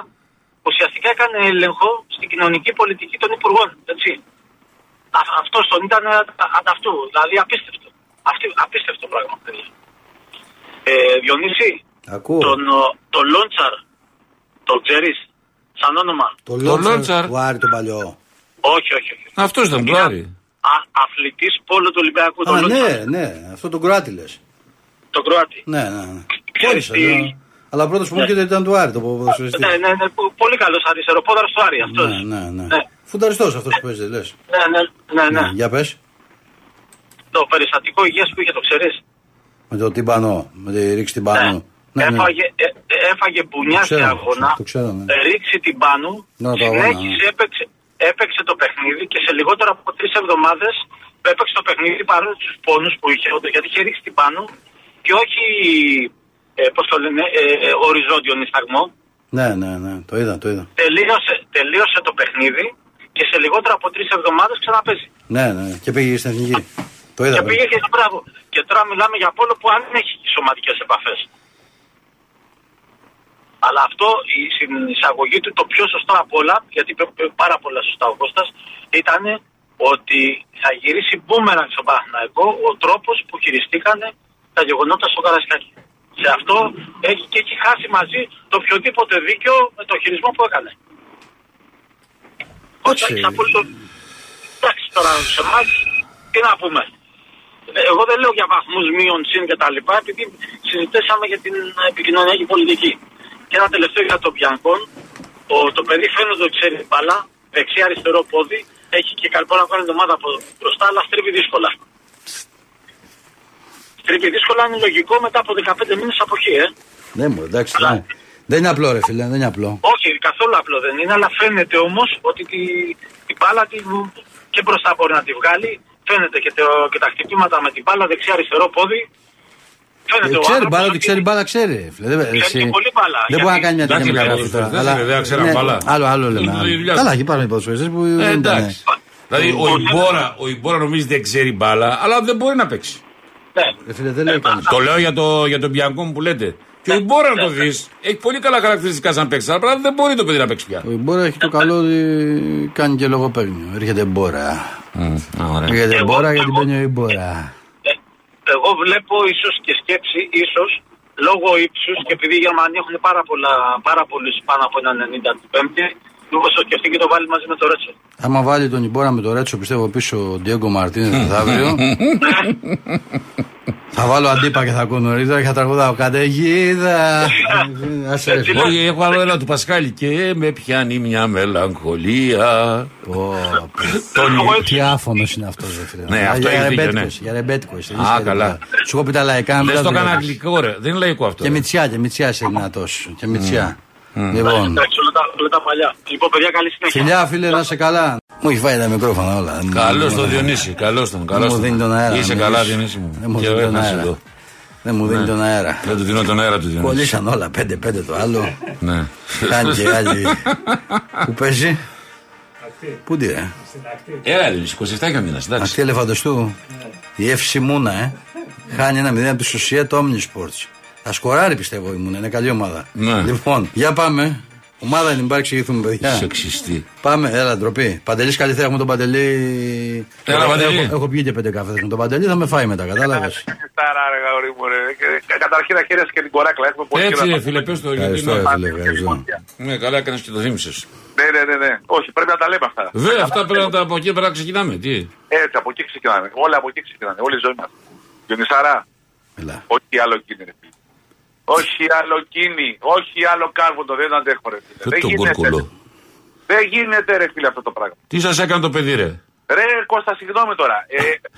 ουσιαστικά έκανε έλεγχο στην κοινωνική πολιτική των υπουργών. Έτσι. Αυτός τον ήταν α- ανταυτού. Δηλαδή απίστευτο. Αυτή, απίστευτο πράγμα. παιδιά. Ε, Διονύση, Ακούω. τον, ο, τον Λόντσαρ, τον ξέρεις, σαν όνομα; Το Λόντσαρ. Λόντσαρ του Άρη τον παλιό. Όχι, όχι, όχι. Αυτός ήταν του Άρη. Αθλητής πόλο του Ολυμπιακού, τον Α, Λόντσαρ, ναι, ναι, αυτό τον Κροάτη λες. Τον Κροάτη. Ναι, ναι, ναι. Ξέρεις Πόρισα, τι- ναι. Αλλά πρώτος που μου έρχεται ήταν του Άρη το ποδοσφαιριστή. Ναι, ναι, ναι, πο- πολύ καλός αριστεροπόδαρο του Άρη αυτός. Ναι, ναι, ναι. Ναι. Φουνταριστός αυτός που παίζει, λες. Ναι, ναι, ναι, ναι. Για πες. Το περιστατικό υγείας που είχε, το ξέρεις. Με το τυμπανό, με τη ρήξη τυμπανού. Ναι, ναι. Έφαγε, ε, ε, έφαγε μπουνιά Το σε ξέρω, αγώνα. το ξέρω, ναι. ε, Ρίξει την πάνω. Ναι, το αγώνα, συνέχισε, ναι. έπαιξε, έπαιξε το παιχνίδι και σε λιγότερο από τρεις εβδομάδες έπαιξε το παιχνίδι παρόλο τους πόνους που είχε, όντως, γιατί είχε ρίξει την πάνω και όχι, ε, πώς το λένε, ε, ε, οριζόντιο νησταγμό. Ναι, ναι, ναι, το είδα, το είδα. Τελείωσε, τελείωσε το παιχνίδι και σε λιγότερο από τρεις εβδομάδες ξαναπέζει. Ναι, ναι, και πήγε στην εθνική. Το είδα. Και βέβαια. πήγε και στην μπράβο. Και τώρα μιλάμε για πόλο που αν έχει σωματικές επαφές. Αλλά αυτό η, στην εισαγωγή του το πιο σωστό απ' όλα, γιατί είπε είπε πάρα πολλά σωστά ο Κώστας, ήταν ότι θα γυρίσει μπούμεραν στον Παναθηναϊκό ο τρόπος που χειριστήκανε τα γεγονότα στο Καρασκάκι. Σε αυτό έχει, και έχει χάσει μαζί το οποιοδήποτε δίκαιο με το χειρισμό που έκανε. Όχι. Έχεις απόλυτο- Εντάξει τώρα σε εμάς τι να πούμε. Ε, Εγώ δεν λέω για βαθμούς μείον συν και τα λοιπά, επειδή συζητήσαμε για την επικοινωνιακή πολιτική. Και ένα τελευταίο για τον Πιανκόν. Το, το παιδί φαίνεται ότι ξέρει μπαλά, δεξί αριστερό πόδι, έχει και καλπό να κάνει ομάδα από μπροστά, αλλά στρίβει δύσκολα. Στρίβει δύσκολα, είναι λογικό μετά από 15 μήνες από εκεί, ε. Ναι, μου, εντάξει. Αλλά- ναι. Δεν είναι απλό, ρε φίλε, δεν είναι απλό. Όχι, καθόλου απλό δεν είναι, αλλά φαίνεται όμως ότι τη, την μπάλα τη, και μπροστά μπορεί να τη βγάλει. Φαίνεται και, το, και τα χτυπήματα με την μπάλα δεξιά-αριστερό πόδι. Φαίνεται Ε, ο ξέρει άνθρωπος μπάλα, ότι ότι- ξέρει μπάλα, ξέρει. ρε Φίλε. Δεν, Ξέρει εσύ- και πολύ μπάλα, δεν μπορεί να γιατί- κάνει μια τέτοια Εντάξει, μεταγραφή ρε, τώρα. ποδοσφαιριστές είναι, δεν ξέραν ναι, μπάλα. Άλλο, άλλο λέμε. Είναι η δουλειά Καλά, τους. εκεί υπάρχουν οι ποδοσφαιριστές που Ε, δεν ήταν. εντάξει. Δηλαδή ο Ιμπόρα, ο Ιμπόρα νομίζει δεν ξέρει μπάλα, αλλά δεν μπορεί να παίξει. Ναι. Ρε φίλε, δεν λέει κανείς. Το λέω για, το, για τον Πιανκόν που λέτε. Και ο Ιμπόρα να το δεις, έχει πολύ καλά χαρακτηριστικά σαν παίξει, αλλά πράγματι δεν μπορεί το παιδί να παίξει πια. Ο Ιμπόρα έχει το καλό ότι κάνει και λογοπαίγνιο. Έρχεται μπόρα. Έρχεται Εγώ- μπόρα γιατί εγώ- μπαίνει ο Ιμπόρα. Ε, εγώ βλέπω ίσως και σκέψη, ίσως λόγω ύψους και επειδή οι Γερμανοί έχουν πάρα, πολλά, πάρα πολλούς πάνω από ένα 90 την Πέμπτη, λίγο το σκεφτεί και το βάλει μαζί με το Ρέτσο. Άμα βάλει τον Ιμπόρα με το Ρέτσο, πιστεύω πίσω ο Ντιέγκο Μαρτίνε μεθαύριο. Θα βάλω αντίπα και θα ακούω νωρίτερα και θα τραγουδάω καταιγίδα. Άσε ρε φίλε. Όχι, έχω άλλο ένα του Πασχάλη και με πιάνει μια μελαγχολία. Πω, πω. Τον Εγώ έτσι- Τι άφωνος είναι αυτός, ρε φίλε. Ναι, Α, αυτό για έχει δίκιο, ρεμπέτικο ναι. είσαι, Για ρεμπέτικο είσαι. Α, είσαι για καλά. ρεμπέτικο. Σου έχω πει τα λαϊκά. μην Δεν τα το έκανα δουλεύεις. αγγλικό, ρε. Δεν είναι λαϊκό αυτό. Και ρε. μητσιά, και μητσιά είσαι δυνατό. Και μητσιά. Λοιπόν. Εντάξει, όλα τα, όλα τα παλιά. Λοιπόν, παιδιά, καλή συνέχεια. Φιλιά, φίλε, να είσαι καλά. Μου έχει φάει τα μικρόφωνα όλα. Καλώς Μου- τον Διονύση, καλώς τον. Καλώς μου τον. δίνει τον αέρα. Είσαι να καλά, μιλήσω. Διονύση μου. Δεν μου Και δίνει τον να είσαι αέρα. εδώ. Δεν μου δίνει τον αέρα. Δεν του δίνω τον αέρα του Διονύση. Κολλήσαν όλα 5-5 το άλλο. Ναι. Κάνει και άλλη. Πού παίζει; Πού τι, ρε. Έλα, Λίλη, 27 και ο μήνας. Εντάξει. Αυτή ελεφαντοστού. Η εύση Μούνα, ε. Χάνει ένα 0 από τη Σουσία το Omnisports. Θα σκοράρει πιστεύω η Μούνα, είναι καλή ομάδα. Ναι. Λοιπόν, για πάμε. Ομάδα είναι, μην εξηγηθούμε, παιδιά. Σεξιστή. Πάμε, έλα, ντροπή. Παντελής, καλή θέα, έχουμε τον Παντελή. Έλα, Παντελή. Έχω, έχω πιει και πέντε καφέ με τον Παντελή, θα με φάει μετά, κατάλαβες. Στάρα, ρε γαουρί μου, ρε. Και- και Καταρχήν να χαίρεσαι και την κοράκλα. Έχουμε πολύ Έτσι, καιρό ρε να- φίλε, πες το. γιατί Ευχαριστώ, είναι- ρε φίλε, ευχαριστώ. Ναι, καλά έκανες και το θύμισες. Ναι, ναι, ναι, ναι. Όχι, πρέπει να τα λέμε αυτά. Βέβαια, αυτά πρέπει να τα από εκεί πέρα να ξεκινάμε. Τι; Έτσι, από εκεί ξεκινάνε. Όλα από εκεί ξεκινάνε. Όλη η ζωή μας. Γιονισάρα, Έλα. όχι άλλο κίνη, ρε φίλε. Όχι άλλο κίνη, όχι άλλο κάρβοντο, δεν αντέχω, ρε φίλε. Και Δεν τον γίνεται. κουρκουλό. Δεν γίνεται, ρε φίλε, αυτό το πράγμα. Τι σας έκανε το παιδί, ρε; Ρε Κώστα, συγγνώμη τώρα. Ε,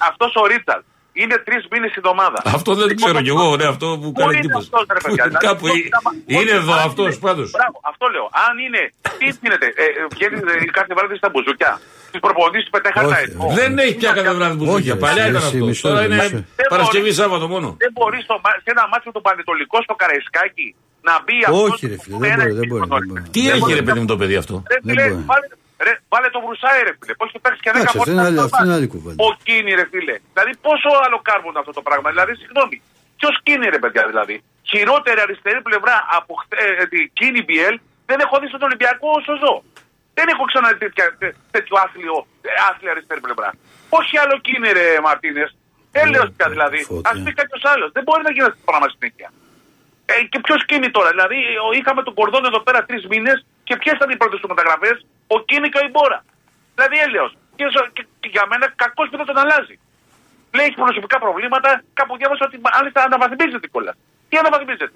Αυτός ο Ρίτσαρτ Είναι τρεις μήνες η εβδομάδα. Αυτό δεν το ξέρω κι εγώ, ναι, αυτό που Πού κάνει είναι εντύπωση. αυτός, ρε παιδιά, δηλαδή, Κάπου πώς ε- να μα- είναι πώς- εδώ αν αυτός είναι- πάντως. Μπράβο, αυτό λέω. Αν είναι. Τι γίνεται, ε, ε, βγαίνει ε, κάθε βράδυ στα μπουζούκια. Του προπονητή του πετέχανε Όχι, τα ετώ. Δεν έχει πια κάθε βράδυ μπουζούκια. Όχι, Παλιά εσύ, ήταν εσύ, αυτό. μισό Τώρα λεπτό, είναι μισό. Παρασκευή Σάββατο μόνο. Δεν μπορείς στο, μα- σε ένα μάτσο του Πανετολικό στο Καραϊσκάκι να μπει αυτός. Όχι, ρε φίλε, δεν μπορεί, δεν μπορεί, δεν μπορεί. Τι Δεν έχει μπορεί. ρε παιδί μου το παιδί αυτό; Ρε Δεν φίλε, μπορεί. βάλε, ρε, βάλε το βρουσάι ρε φίλε. Πώς το παίξει και 10 Εντάξει, αυτή είναι άλλη- αυτή είναι άλλη κουβέντα. Ο Κίνη ρε φίλε. Δηλαδή πόσο άλλο κάρβουν αυτό το πράγμα. Δηλαδή συγγνώμη. Ποιος Κίνη ρε παιδιά δηλαδή. Χειρότερη αριστερή πλευρά από χθε- ε, τη Κίνη Μπιέλ δεν έχω δει στον Ολυμπιακό όσο ζω. Δεν έχω ξαναδεί τέτοια- τέ- τέτοιο άθλιο, ε, άθλια αριστερή πλευρά. Όχι άλλο Κίνη ρε Μαρτίνες. Έλεος πια δηλαδή. φώτια. Α πει κάποιος άλλος. Δεν μπορεί να γίνει αυτό το πράγμα συνέχεια. Ε, και ποιος κίνη τώρα. Δηλαδή, ο- είχαμε τον Κορδόν εδώ πέρα τρεις μήνες και ποιες ήταν οι πρώτες του μεταγραφέ, ο Κίνη και ο Ιμπόρα. Δηλαδή, έλεος. Και, ζω- και, και για μένα, κακός που δεν τον αλλάζει. Λέει έχεις προσωπικά προβλήματα, κάπου διάβασα ότι μάλιστα αναβαθμίζεται κιόλας. Τι αναβαθμίζεται;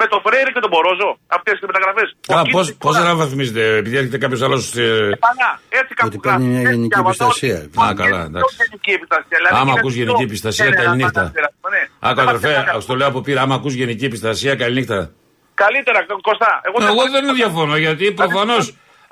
Με τον Φρέιρε και τον Μπορόζο, αυτές τις μεταγραφές. Α, πώς, πώς αναβαθμίζεται, επειδή έρχεται κάποιος άλλος... ε, Πανά, έτσι κάπου Ότι παίρνει μια γράφει. γενική Έτσι, επιστασία. διαβάζω Α, ότι- καλά, είναι εντάξει. πιο γενική επιστασία. Δηλαδή, Άμα είναι ακούς πιο- γενική επιστασία, Ναι, ναι, καλή νύχτα. ναι. Άκου Δεν αδερφέ, μας έκανε στο λέω από πείρα, άμα ακούς γενική επιστασία, καλή νύχτα. Καλύτερα, Κωστά. Εγώ, Εγώ δεν διαφωνώ, γιατί προφανώς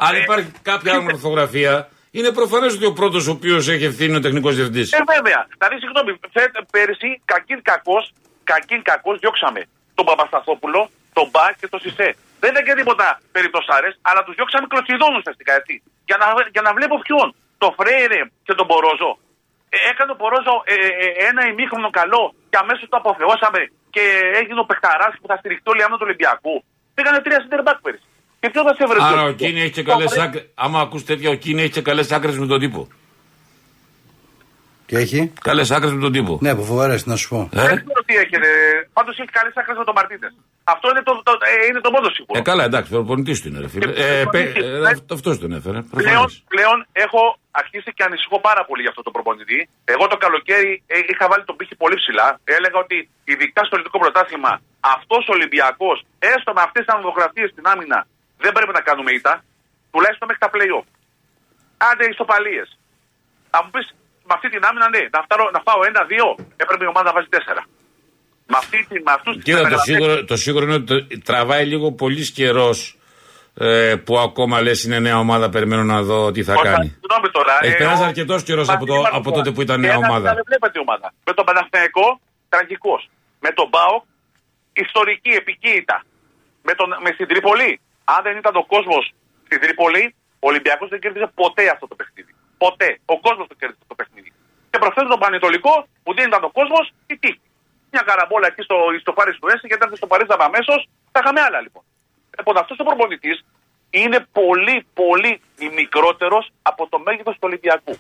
αν Ε, υπάρχει κάποια άλλη ορθογραφία, είναι προφανέ ότι ο πρώτος ο οποίος έχει ευθύνη είναι ο τεχνικός διευθυντής. Ε, βέβαια. Δηλαδή, συγγνώμη, φε- πέρσι, κακήν κακός, κακήν κακός, διώξαμε τον Παπασταθόπουλο, τον Μπακ και τον Σισε. Δεν ήταν και τίποτα περιπτωσάρες, αλλά τους διώξαμε κλωτσιδών ουσιαστικά, έτσι. Για να, για να βλέπω ποιον. Το Φρέιρε και τον Μπορόζο. Ε, έκανε ο Μπορόζο ε, ε, ένα ημίχρονο καλό και αμέσως το αποθεώσαμε και έγινε ο Πεχταρά που θα στηριχτεί όλοι άμενα του Ολυμπιακού. Πήγανε τρία center back πέρσι. Και ποιος θα σε βρει. Άρα ο Κίνη έχει και Το καλές Φρέ- άκρε. Άμα ακούς τέτοια, ο Κίνη έχει και καλές άκρες με τον τύπο. Και έχει; Καλές άκρες με τον τύπο. Ναι, από φοβερές, να σου πω. Ε, Δεν ξέρω τι έχετε. Πάντως έχει καλές άκρες με τον Μαρτίνες. Αυτό είναι το, το, ε, είναι το μόνο σίγουρο. ε, καλά, εντάξει, προπονητής του είναι, ρε φίλε. Ε, πε- ε, αυτό τον έφερε. Πλέον, προφανώς. πλέον έχω αρχίσει και ανησυχώ πάρα πολύ για αυτό το προπονητή. Εγώ το καλοκαίρι ε, είχα βάλει τον πύχη πολύ ψηλά. Έλεγα ότι ειδικά στο ελληνικό πρωτάθλημα αυτός ο Ολυμπιακός, έστω με αυτές τις ανδροκρατίε στην άμυνα, δεν πρέπει να κάνουμε ήττα. Τουλάχιστον μέχρι τα playoff. Άντε ισοπαλίε. Θα μου πεις με αυτή την άμυνα, ναι, να, φτάρω, να φάω ένα-δύο, έπρεπε η ομάδα να βάζει τέσσερα. Με, αυτή, την- με αυτούς τις Κοίτα, το μεταγραφές- σίγουρο, το σίγουρο είναι ότι το- τραβάει λίγο πολύς καιρός ε, που ακόμα λες είναι νέα ομάδα. Περιμένω να δω τι θα Όχι, κάνει. Συγγνώμη τώρα. Έχει ε, περάσει ο- αρκετός καιρός Μα από το- τι από τότε που ήταν νέα Ένα ομάδα. Δεν βλέπετε ομάδα. Με τον Παναθηναϊκό, τραγικός. Με τον Μπάοκ, ιστορική, επική ήττα. Με, τον, με στην Τρίπολη, αν δεν ήταν ο κόσμος στην Τρίπολη, ο Ολυμπιακός δεν κέρδιζε ποτέ αυτό το παιχνίδι. Ποτέ. Ο κόσμος δεν κέρδιζε το παιχνίδι. Και προχθέ τον Πανετολικό, που δεν ήταν ο κόσμος, η τύχη. Μια καραμπόλα εκεί στο, στο Πάρι του Έσαι, γιατί αν στο παρίζαμε αμέσως, θα είχαμε άλλα λοιπόν. Λοιπόν, αυτός ο προπονητής είναι πολύ, πολύ μικρότερος από το μέγεθος του Ολυμπιακού.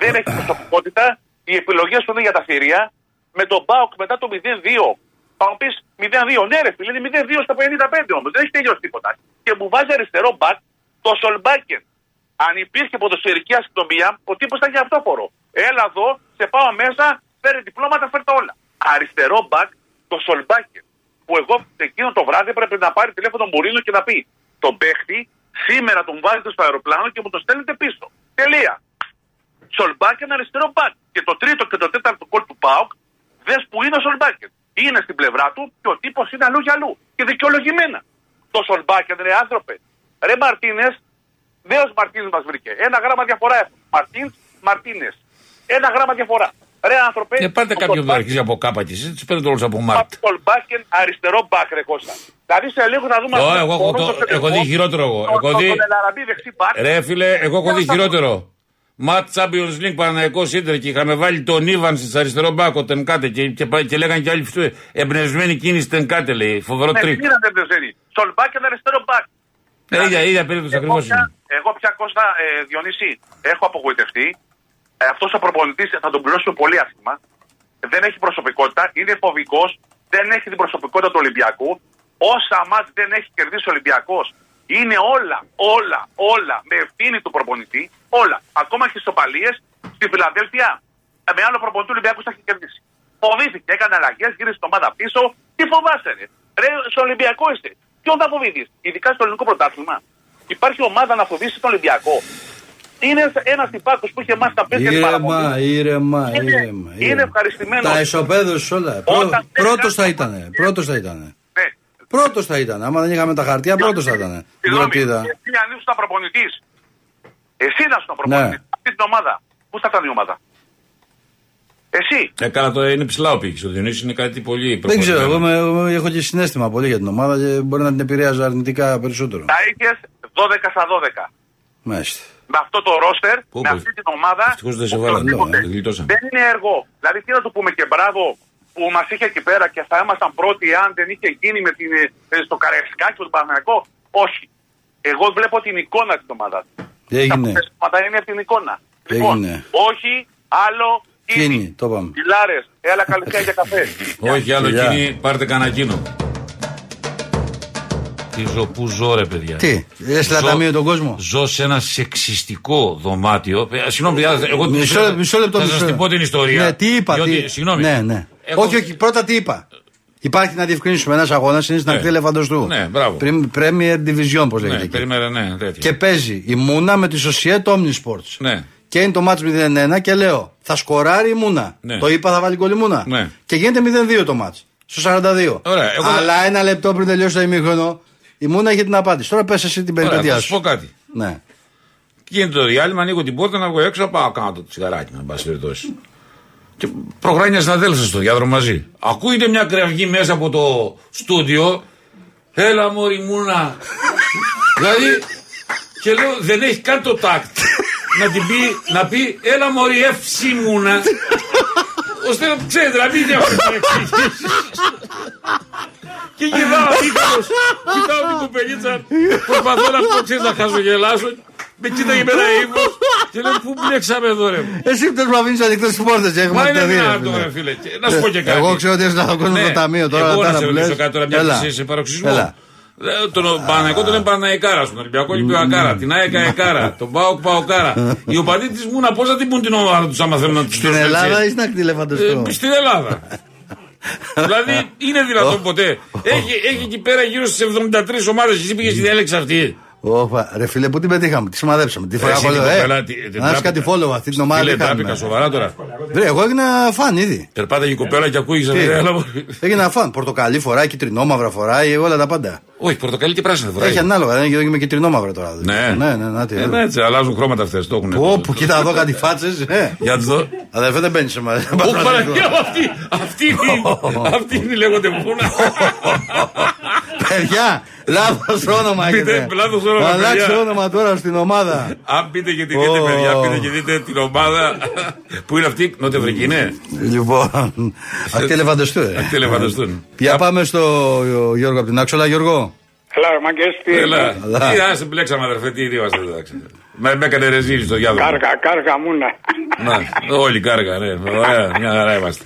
Δεν έχει προσωπικότητα. Οι επιλογές του είναι για τα θηρία. Με τον Μπάουκ μετά το 0-2. Θα μου πεις 0-2. Ναι, ρε φίλε, είναι 0-2 στα 55 όμως. Δεν έχει τελειώσει τίποτα. Και μου βάζει αριστερό μπακ το Σολμπάκεν. Αν υπήρχε ποδοσφαιρική αστυνομία, ο τύπος θα είχε αυτόφορο. Έλα εδώ, σε πάω μέσα, φέρε διπλώματα, φέρε τα όλα. Αριστερό μπακ το Σολμπάκεν. Που εγώ εκείνο το βράδυ πρέπει να πάρει τηλέφωνο τον Μουρίνο και να πει τον παίχτη, σήμερα τον βάζετε στο αεροπλάνο και μου το στέλνετε πίσω. Τελεία. Σολμπάκεν αριστερό μπακ. Και το τρίτο και το τέταρτο γκολ του Πάοκ, δες που είναι ο Σολμπάκεν. Είναι στην πλευρά του και ο τύπος είναι αλλού για αλλού. Και δικαιολογημένα. Το Σολμπάκεν, ρε άνθρωπε. Ρε Μαρτίνες, νέο Μαρτίνε μας βρήκε. Ένα γράμμα διαφορά έχουν. Μαρτίνς, Μαρτίνες. Ένα γράμμα διαφορά. Ρε άνθρωπε. Και πάτε ο κάποιον που Σολμπάκεν- αρχίζει από κάπα και εσεί του παίρνετε όλου από Μάρτ. Σολμπάκεν αριστερό μπακ, ρε Κώστα. Δηλαδή σε λίγο να δούμε. Ω, αυτό εγώ το έχω Ρώσο το- τελικό, έχω δει χειρότερο εγώ. τον- Έχω τον- δει- τον Ελαραμπή δεξί μπακ. Ρε φίλε, εγώ έχω δει χειρότερο. Ματ Champions League Παναναϊκό Ιντερ και είχαμε βάλει τον Ιβαν στη αριστερό μπάκο Τενκάτε και, και, πα- και λέγανε κι άλλοι φυτού. Εμπνευσμένη κίνηση Τενκάτε λέει. Φοβερό Ναι, τρίκ. τι να δεν πεζένει. Σολμπάκεν αριστερό μπακ. Ε, ίδια, ίδια περίπτωση Εγώ ακριβώς πια, είναι. εγώ πια Κώστα ε, Διονύση έχω απογοητευτεί. Ε, Αυτός ο προπονητής θα τον πληρώσουμε πολύ άσχημα. Δεν έχει προσωπικότητα, είναι φοβικός, δεν έχει την προσωπικότητα του Ολυμπιακού. Όσα μάτς δεν έχει κερδίσει ο Ολυμπιακός είναι όλα, όλα, όλα με ευθύνη του προπονητή. Όλα. Ακόμα και στις οπαλίες στη Φιλαδέλφια ε, με άλλο προπονητή του Ολυμπιακού θα έχει κερδίσει. Φοβήθηκε, έκανε αλλαγές, γύρισε την ομάδα πίσω. Τι φοβάσαι, ρε; Ρε, στο Ολυμπιακό είστε. Ποιον θα φοβηθείς, ειδικά στο ελληνικό πρωτάθλημα; Υπάρχει ομάδα να φοβήσει τον Ολυμπιακό. Είναι ένας τυπάκος που είχε μάθει τα πέντε Ήρεμα, ήρεμα, Είναι- ήρεμα. είναι ήρεμα. ευχαριστημένος. Τα ισοπαίδωσε όλα. Όταν δεν Πρώτος θα κάνει- ήταν. Πρώτος θα ήταν. Ναι. Πρώτος θα ήταν. Άμα δεν είχαμε τα χαρτιά, πρώτος θα ήταν. Συγγνώμη, Διότι εσύ αν ήσουν προπονητής. Εσύ να ήσουν προπονητή. Ναι. Αυτή την ομάδα. Πού θα ήταν η ομάδα. Εσύ. Ε, καλά, τώρα είναι ψηλά ο πύχη. Ο Διονύσης είναι κάτι πολύ Δεν ξέρω, εγώ, προχωρημένο. με- εγώ έχω και συνέστημα πολύ για την ομάδα και μπορεί να την επηρέαζε αρνητικά περισσότερο. Τα είχες 12 στα 12. Μάλιστα. Με αυτό το ρόστερ, Πού, με πού. αυτή την ομάδα. Ευτυχώς δεν σε οποιοδήποτε. βάλανε, ε, γλιτώσαμε. Δεν είναι έργο. Δηλαδή, τι να του πούμε και μπράβο που μας είχε εκεί πέρα και θα ήμασταν πρώτοι αν δεν είχε γίνει με την, ε, στο Καραϊσκάκι του Παναγιακό. Όχι. Εγώ βλέπω την εικόνα της ομάδας. Τι έγινε. Τα αποτελέσματα είναι από την εικόνα. Τι Λοιπόν, έγινε. όχι άλλο Κίνη, κίνη. το είπαμε. Πιλάρες, έλα καλησιά για καφέ. Όχι άλλο Φιλιά. εκείνη, πάρτε κανένα εκείνο. Τι ζω, πού ζω ρε παιδιά. Τι, λες Ζω- λαταμείο τον κόσμο; Ζω σε ένα σεξιστικό δωμάτιο. Ε, Συγγνώμη, παιδιά, εγώ Μισό, λεπτό, μισό λεπτό. θα μισό σας την λεπτό. πω την ιστορία. Ναι, τι είπα. Διότι, τι... Συγγνώμη. Ναι, ναι. Έχω- Όχι, όχι, πρώτα τι είπα. Υπάρχει να διευκρινίσουμε ένας αγώνας, είναι στην Ναι. ακτή Ελεφαντοστού. Ναι, μπράβο. Πριμ- Premier Division, πώς λέγεται. Ναι, εκεί. περίμενε, ναι, τέτοια. Και παίζει η Μούνα με τη Societe Omnisports. Ναι. Και είναι το μάτς 0-1 και λέω θα σκοράρει η Μούνα. Ναι. Το είπα θα βάλει γκολ η Μούνα. Ναι. Και γίνεται 0-2 το μάτς. Στο 42. Ωραία, εγώ- Αλλά ένα λεπτό πριν τελειώσει το ημίχρονο η Μούνα είχε την απάντηση. Τώρα πες εσύ την Ωραία, περιπέτειά θα σου πω σου. κάτι. Ναι. Γίνεται το διάλειμμα, ανοίγω την πόρτα να βγω έξω, πάω κάνω το τσιγαράκι, να πάση περιπτώσει. Και προχωράει μια συναδέλφα στο διάδρομο μαζί. Ακούγεται μια κραυγή μέσα από το στούντιο. Έλα μωρή μούνα. δηλαδή, και λέω δεν έχει καν το τάκτ. να την πει, να πει έλα μωρή εύση μούνα. ώστε να ξέρετε, να μην διαφορετικά να εξηγήσεις. Και κοιτάω ύπηρος, κοιτάω την κουπελίτσα, προσπαθώ να πω, ξέρεις, να χαζογελάσω. Με κοίταγε με ένα ύφος και λέω πού μπλέξαμε εδώ ρε. Εσύ που μου αφήνεις ανοιχτές τις πόρτες. Μα είναι δυνατό ρε φίλε. Και Να σου πω και κάτι. Εγώ ξέρω ότι έχεις να κόσμο Ναι, στο ταμείο τώρα. Εγώ να τώρα σε που ρωτήσω λες. κάτι τώρα, μια Έλα. και είσαι σε παροξισμό. Έλα. Ε, Τον Παναγικό τον λένε Παναϊκάρα, στον Ολυμπιακό Ολυμπιακάρα, την ΑΕΚ Αεκάρα, τον Πάοκ Παοκάρα. Οι οπαδοί τη Μούνα πώ θα την πούν την ομάδα τους άμα θέλουν να τους Στην Ελλάδα ή στην ακτή Ελεφαντοστού. Στην Ελλάδα. δηλαδή είναι δυνατόν ποτέ. Έχει, έχει εκεί πέρα γύρω στις 73 ομάδες. Εσύ πήγες στη διάλεξη αυτή. Όπα, ρε φίλε, πού την πετύχαμε, τι σημαδέψαμε. Τι φορά Εσύ έχω την λέω, κοπέλα, ε. τι- την Να είσαι τράπηκα. κάτι follow αυτή την ομάδα. Φίλε, δεν τράπηκα κάνουμε. σοβαρά τώρα. Ρε, εγώ έγινα φαν ήδη. Περπάταγε η κοπέλα και ακούγε. Τι; Έλα, μου. Έγινα φαν. Πορτοκαλί φοράει, κυτρινόμαυρα φοράει, όλα τα πάντα. Όχι, πορτοκαλί και πράσινο φοράει. Έχει ανάλογα, δεν είναι και με κυτρινόμαυρα τώρα. Ναι. ναι, ναι, να τι. Ε, ναι, έτσι, αλλάζουν χρώματα αυτέ. Το έχουν. Όπου, κοίτα εδώ κάτι φάτσες. Για να δω. Αδερφέ δεν μπαίνει σε μένα. Ω, Παναγία μου, αυτή, αυτή είναι, αυτή είναι λέγονται μούνα. Παιδιά, λάθος όνομα Πείτε, έχετε. λάθος όνομα, Αλλάξτε παιδιά. όνομα τώρα στην ομάδα. Αν πείτε και τη δείτε, Ω. παιδιά, πείτε και δείτε την ομάδα που είναι αυτή, Νότια Αφρική είναι. Λοιπόν, αυτή ελεφαντοστού. ε. Αυτή ελεφαντοστούν. Για πάμε στο Γιώργο από την Άξολα, Γιώργο. Έλα, ρε μαγκές, τι Έλα, Καλά. τι άσε μπλέξαμε αδερφέ, τι είμαστε εδώ. εντάξει. Με με έκανε ρεζίλη στο διάδρομο. Κάργα, κάργα μούνα. Να, όλοι κάργα, ναι. Ωραία, μια χαρά είμαστε.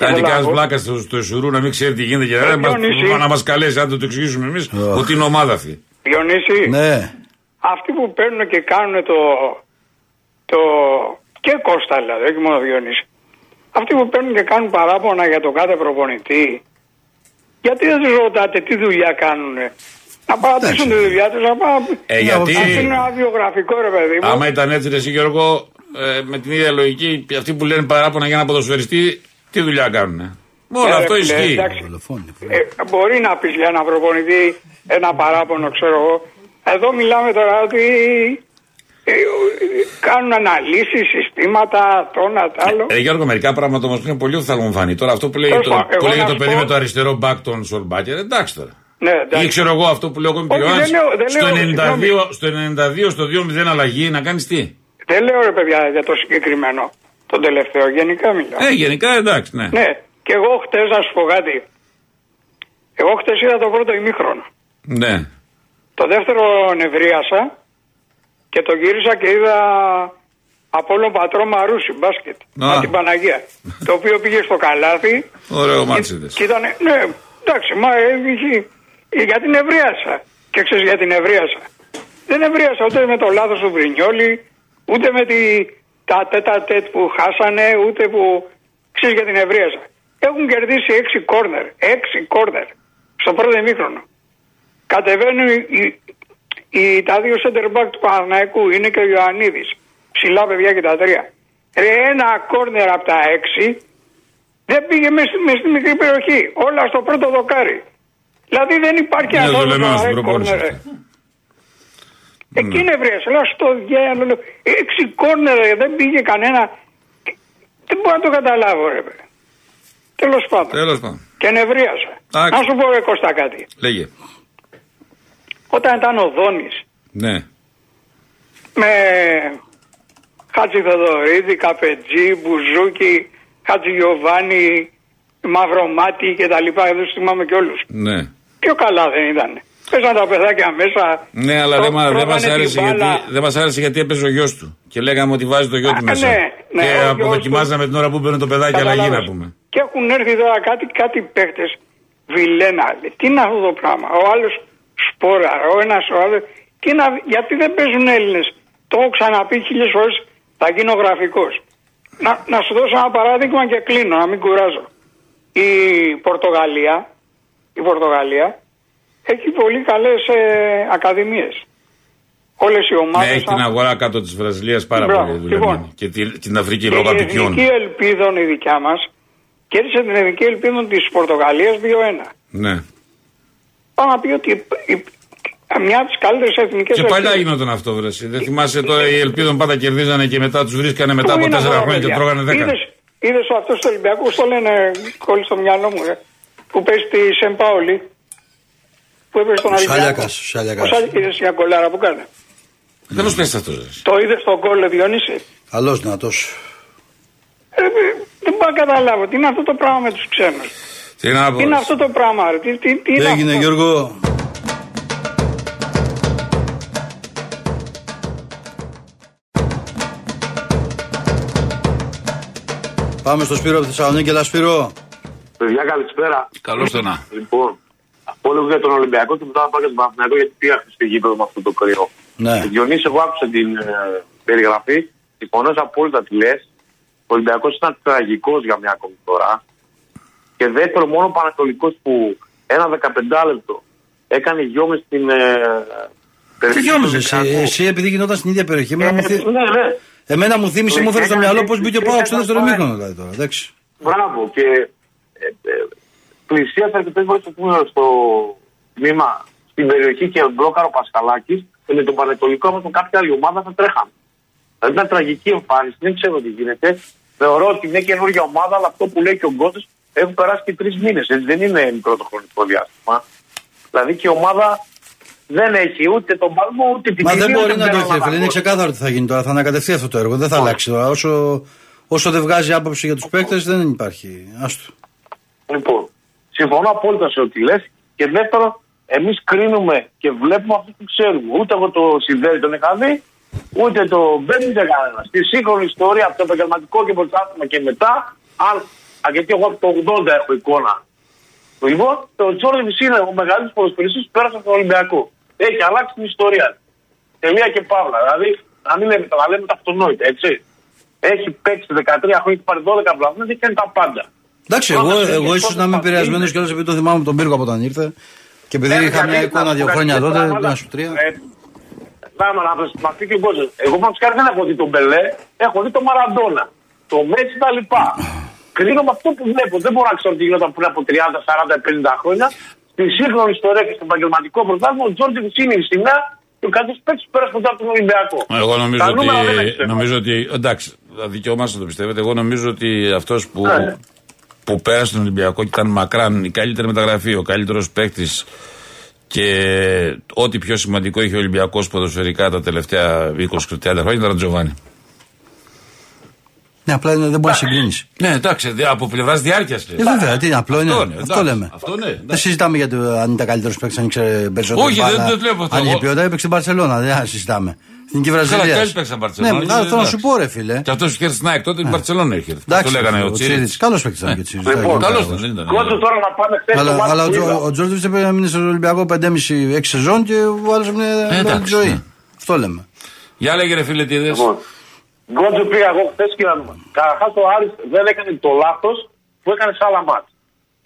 Κάνει Πολλά, κανένα εγώ. πλάκα στο, στο Ισουρού να μην ξέρει τι γίνεται και να, μας, Διονύση. να μας καλέσει, αν το, το εξηγήσουμε εμείς, ότι είναι ομάδα αυτή. Διονύση, Ναι. αυτοί που παίρνουν και κάνουν το, το και Κώστα δηλαδή, όχι μόνο Διονύση. Αυτοί που παίρνουν και κάνουν παράπονα για τον κάθε προπονητή, γιατί δεν τους ρωτάτε τι δουλειά κάνουν. Να παρατήσουν τη δουλειά τους, να πάνε... Ε, γιατί- Αυτό είναι ένα βιογραφικό ρε παιδί μου. Άμα ήταν έτσι, ρε, εσύ Γιώργο, ε, με την ίδια λογική, αυτοί που λένε παράπονα για ένα ποδοσφαιριστή, τι δουλειά κάνουν. Όλο Ε, αυτό ρε, φίλε, ισχύει. εντάξει. Δολοφόνοι. Ε, μπορεί να πεις για ένα προπονητή ένα παράπονο, ξέρω εγώ. Εδώ μιλάμε τώρα ότι ε, ε, κάνουν αναλύσεις, συστήματα, το ένα, το άλλο. Ε, Γιώργο, μερικά πράγματα όμως είναι πολύ οφθαλμοφανή. Τώρα αυτό που λέει, Τέλος το, πάντων, που εγώ λέει να το σου παιδί πω- με το αριστερό μπακ των Σολμπάκερ, εντάξει τώρα. Ναι, Ή εντάξει. ξέρω εγώ αυτό που λέω εγώ με Όχι, Ιωάννης, δεν λέω- δεν στο, λέω, 92, στο 92, στο 2-0 αλλαγή, να κάνεις τι; Δεν λέω ρε παιδιά για το συγκεκριμένο, τον τελευταίο, γενικά μιλάω. Ε, γενικά εντάξει, ναι. Ναι, και εγώ χτες να σου πω κάτι. Εγώ χτες είδα το πρώτο ημίχρονο. Ναι. Το δεύτερο νευρίασα και το γύρισα και είδα από όλο πατρό Μαρούσι μπάσκετ. Α. Από την Παναγία. το οποίο πήγε στο καλάθι. Ωραίο και, μάτσιδες. και ήταν. Ναι, εντάξει, μα ε, είχε, ε, γιατί νευρίασα. Και ξέρεις γιατί νευρίασα. Δεν νευρίασα ούτε με το λάθος του Βρινιόλη, ούτε με τη, τα τέτα τέτ που χάσανε, ούτε που. ξέρεις γιατί νευρίασα. Έχουν κερδίσει 6 κόρνερ. 6 κόρνερ. Στο πρώτο ημίχρονο. Κατεβαίνουν οι, οι, οι, τα δύο center back του Παναθηναϊκού είναι και ο Ιωαννίδης. Ψηλά παιδιά και τα τρία. Ρε ένα κόρνερ από τα έξι δεν πήγε μέσα στη, μες στη μικρή περιοχή. Όλα στο πρώτο δοκάρι. Δηλαδή δεν υπάρχει Είναι αυτό δουλεμένο στην το προπόνηση κόρνερ. αυτή. Εκεί είναι βρε, λέω στο διάλογο. λέω, Έξι κόρνερ ρε, δεν πήγε κανένα. Δεν μπορώ να το καταλάβω ρε. Τέλος πάντων. Τέλος πάντων. Και νευρίασα. Εντάξει. Να σου πω ρε Κώστα κάτι. Λέγε. Όταν ήταν ο Δόνης Ναι. με Χάτζη Θοδωρίδη, Καπετζή, Μπουζούκι, Χάτζη Γιωβάνι, Μαυρομάτι και τα λοιπά, εδώ τους θυμάμαι και όλους. Ναι. Πιο καλά δεν ήταν. Πέσαν τα παιδάκια μέσα. Ναι, αλλά δεν, μα- δεν τρώγανε μας την άρεσε μπάλα. γιατί, δεν μας άρεσε γιατί έπαιζε ο γιος του. Και λέγαμε ότι βάζει το γιο του Α, μέσα. ναι, ναι, και ο γιος αποδοκιμάζαμε την ώρα που μπαίνουν το παιδάκι αλλαγή να Καταλάβες. πούμε. Και έχουν έρθει τώρα κάτι, κάτι παίχτες Βιλένα. λέει, Τι είναι αυτό το πράγμα; Ο άλλος Σπόρα, ο ένας ο άλλος. Τι να, γιατί δεν παίζουν Έλληνες; Το έχω ξαναπεί χίλιες φορές. Θα γίνω γραφικός. Να, να σου δώσω ένα παράδειγμα και κλείνω, να μην κουράζω. Η Πορτογαλία, η Πορτογαλία έχει πολύ καλές ε, ακαδημίες. Όλες οι Ναι, ομάδες... έχει την αγορά κάτω της Βραζιλίας πάρα Μπράβο, πολύ δουλεμένη. λοιπόν. Και τη- την Αφρική Και λόγω η απικιών. εθνική ελπίδα η δικιά μας κέρδισε την εθνική ελπίδα της Πορτογαλίας 2-1. Ναι. Πάω να πει ότι η- η- μια από τις καλύτερες εθνικές Και παλιά ελπίδες- γινόταν αυτό, βρεσί. Δεν θυμάσαι τώρα οι Ελπίδων πάντα κερδίζανε και μετά τους βρίσκανε μετά Πού από είναι τέσσερα αυτά, χρόνια και παιδιά; τρώγανε δέκα. Είδες, είδες αυτός του Ολυμπιακού, το λένε κόλλη στο μυαλό μου, ρε, που παίζει στη Σεμπάολη, που έπαιζε στον Ολυμπιακό. Σάλιακας, Σάλιακας. Ο Σάλιακας, είδες μια κολλάρα που κάνει. Τέλο πες αυτός. Το είδες στον κόλλο, Διονύση; Καλός δυνατός. Ε, ε, δεν μπορώ να καταλάβω. Τι είναι αυτό το πράγμα με τους ξένους; Τι να πω. Τι είναι αυτό το πράγμα, ρε; Τι, τι, τι είναι Τι έγινε αυτό; Γιώργο; Πάμε στο Σπύρο από τη Θεσσαλονίκη, έλα Σπύρο. Παιδιά, καλησπέρα. Καλώς το να. Λοιπόν, από όλο για τον Ολυμπιακό και μετά θα πάω για τον Παναθηναϊκό γιατί πήγα χθες στο γήπεδο με αυτό το κρυό. Ναι. Ε, Διονύση, εγώ άκουσα την ε, περιγραφή. Συμφωνώ σε απόλυτα τι λες. Ο Ολυμπιακός ήταν τραγικός για μια ακόμη φορά. Και δεύτερο, μόνο ο Πανατολικός που ένα 15 λεπτό έκανε γιόμες στην. Ε, Τι περιοχή γιόμιζε του εσύ, Ολυμπιακού. εσύ επειδή γινόταν στην ίδια περιοχή. Εμένα, Ε, μου, θυ... Ναι, ναι. εμένα μου θύμισε, μου έφερε στο Έκανε- μυαλό πώς μπήκε ο Πάοξ στο δεύτερο έκανε- μήχρονο δηλαδή τώρα. Εντάξει. Μπράβο. Και ε, ε, πλησίασε αρκετέ φορέ το πούμε στο τμήμα στην περιοχή και μπλόκαρο Πασχαλάκης και με τον Πανετολικό όμω με κάποια άλλη ομάδα θα τρέχαμε. Δηλαδή ήταν τραγική εμφάνιση, δεν ξέρω τι γίνεται. Θεωρώ ότι είναι καινούργια ομάδα, αλλά αυτό που λέει και ο Γκώτη έχουν περάσει και τρεις μήνες. Δεν είναι μικρό το χρονικό διάστημα. Δηλαδή και η ομάδα δεν έχει ούτε τον παλμό ούτε την Μα τιμή, δεν ούτε μπορεί τον να το έχει, Παναθηναϊκό. φίλε. Είναι ξεκάθαρο τι θα γίνει τώρα. Θα ανακατευτεί αυτό το έργο. Δεν θα αλλάξει τώρα. Όσο, όσο δεν βγάζει άποψη για τους παίκτες, δεν υπάρχει. Άστο. Λοιπόν, συμφωνώ απόλυτα σε ό,τι λες. Και δεύτερο, εμείς κρίνουμε και βλέπουμε αυτό που ξέρουμε. Ούτε εγώ το συνδέει τον είχα δει, ούτε το μπαίνει ούτε κανένα. Στη σύγχρονη ιστορία από το επαγγελματικό και πρωτάθλημα και μετά, αν, α, γιατί εγώ από το 80 έχω εικόνα. Λοιπόν, το Τζόρνι είναι ο μεγαλύτερος ποδοσφαιριστής που πέρασε από τον Ολυμπιακό. Έχει αλλάξει την ιστορία. του. Τελεία και παύλα. Δηλαδή, να μην λέμε, τα λέμε τα αυτονόητα, έτσι. Έχει παίξει 13 χρόνια, έχει πάρει 12 βλαβές, έχει κάνει τα πάντα. Εντάξει, εγώ, εγώ ίσω να είμαι επηρεασμένο κιόλας επειδή το θυμάμαι από τον Πύργο από όταν ήρθε. Και επειδή Ναι, είχα μια γιατί εικόνα να δύο πω χρόνια κάτι τότε, πράγματα. ένα σου τρία. Ε, Να να μα πει και ο Γκόζε. Εγώ πάνω χάρη δεν έχω δει τον Μπελέ, έχω δει τον Μαραντόνα. Το Μέτσι τα λοιπά. Κρίνω με αυτό που βλέπω. Δεν μπορώ να ξέρω τι γινόταν πριν από 30, 40, 50 χρόνια. Στη σύγχρονη ιστορία και στο επαγγελματικό πρωτάθλημα, ο Τζόρντι Βουσίνη στη νέα και ο κάτι παίκτης που πέρασε κοντά από τον Ολυμπιακό. Εγώ νομίζω Τα νούμερα δεν ότι, έξερα. νομίζω ότι. Εντάξει, δικαιωμάστε να το πιστεύετε. Εγώ νομίζω ότι αυτός που, Ναι. Που πέρασε τον Ολυμπιακό και ήταν μακράν η καλύτερη μεταγραφή, ο καλύτερος παίκτης και ό,τι πιο σημαντικό είχε ο Ολυμπιακός ποδοσφαιρικά τα τελευταία 20-30 χρόνια ήταν ο Τζοβάνι. Ναι, απλά είναι- δεν μπορείς να συγκρίνεις. Ναι, εντάξει, δε- από πλευράς διάρκειας. Ε, βέβαια, τι είναι, απλό είναι. Αυτό Αυτό, είναι, εντάξει. λέμε. Αυτό ναι, εντάξει. Δεν συζητάμε για το αν ήταν καλύτερος παίκτης, αν ήξερε περισσότερο. Όχι, μπάλα, δεν- δεν το λέω αυτό. Αν είχε Εγώ- ποιότητα, έπαιξε στην Παρσελώνα. Δεν συζητάμε. Εθνική Βραζιλία. Καλά, καλή παίξαν Μπαρσελόνα. Ναι, καλά, θέλω να σου πω, ρε φίλε. Και αυτός που είχε στην ΑΕΚ τότε την Παρσελόνα είχε. Αυτό Εντάξει, λέγανε ο ο Τσίριτ. Τσίριτς. Καλός παίκτης ήταν και ο Τσίριτς. Λοιπόν, Εντάξει, Καλός καλός. δεν ήταν. Κόντου τώρα να πάμε χθες Αλλά, το μάτι αλλά ο, που Τζο- είδα. ο Τζόρτζεβιτ έπρεπε να μείνει στον Ολυμπιακό 5,5-6 σεζόν και ο άλλος έμεινε Ε, όλη τη εντάξει, ζωή. ναι. Αυτό λέμε. Για λέγε ρε φίλε τι είδες. Λοιπόν, Γκότζο πήγα εγώ χθες και να δούμε. Καταρχάς ο Άρης δεν έκανε το λάθος που έκανε σε άλλα μάτια.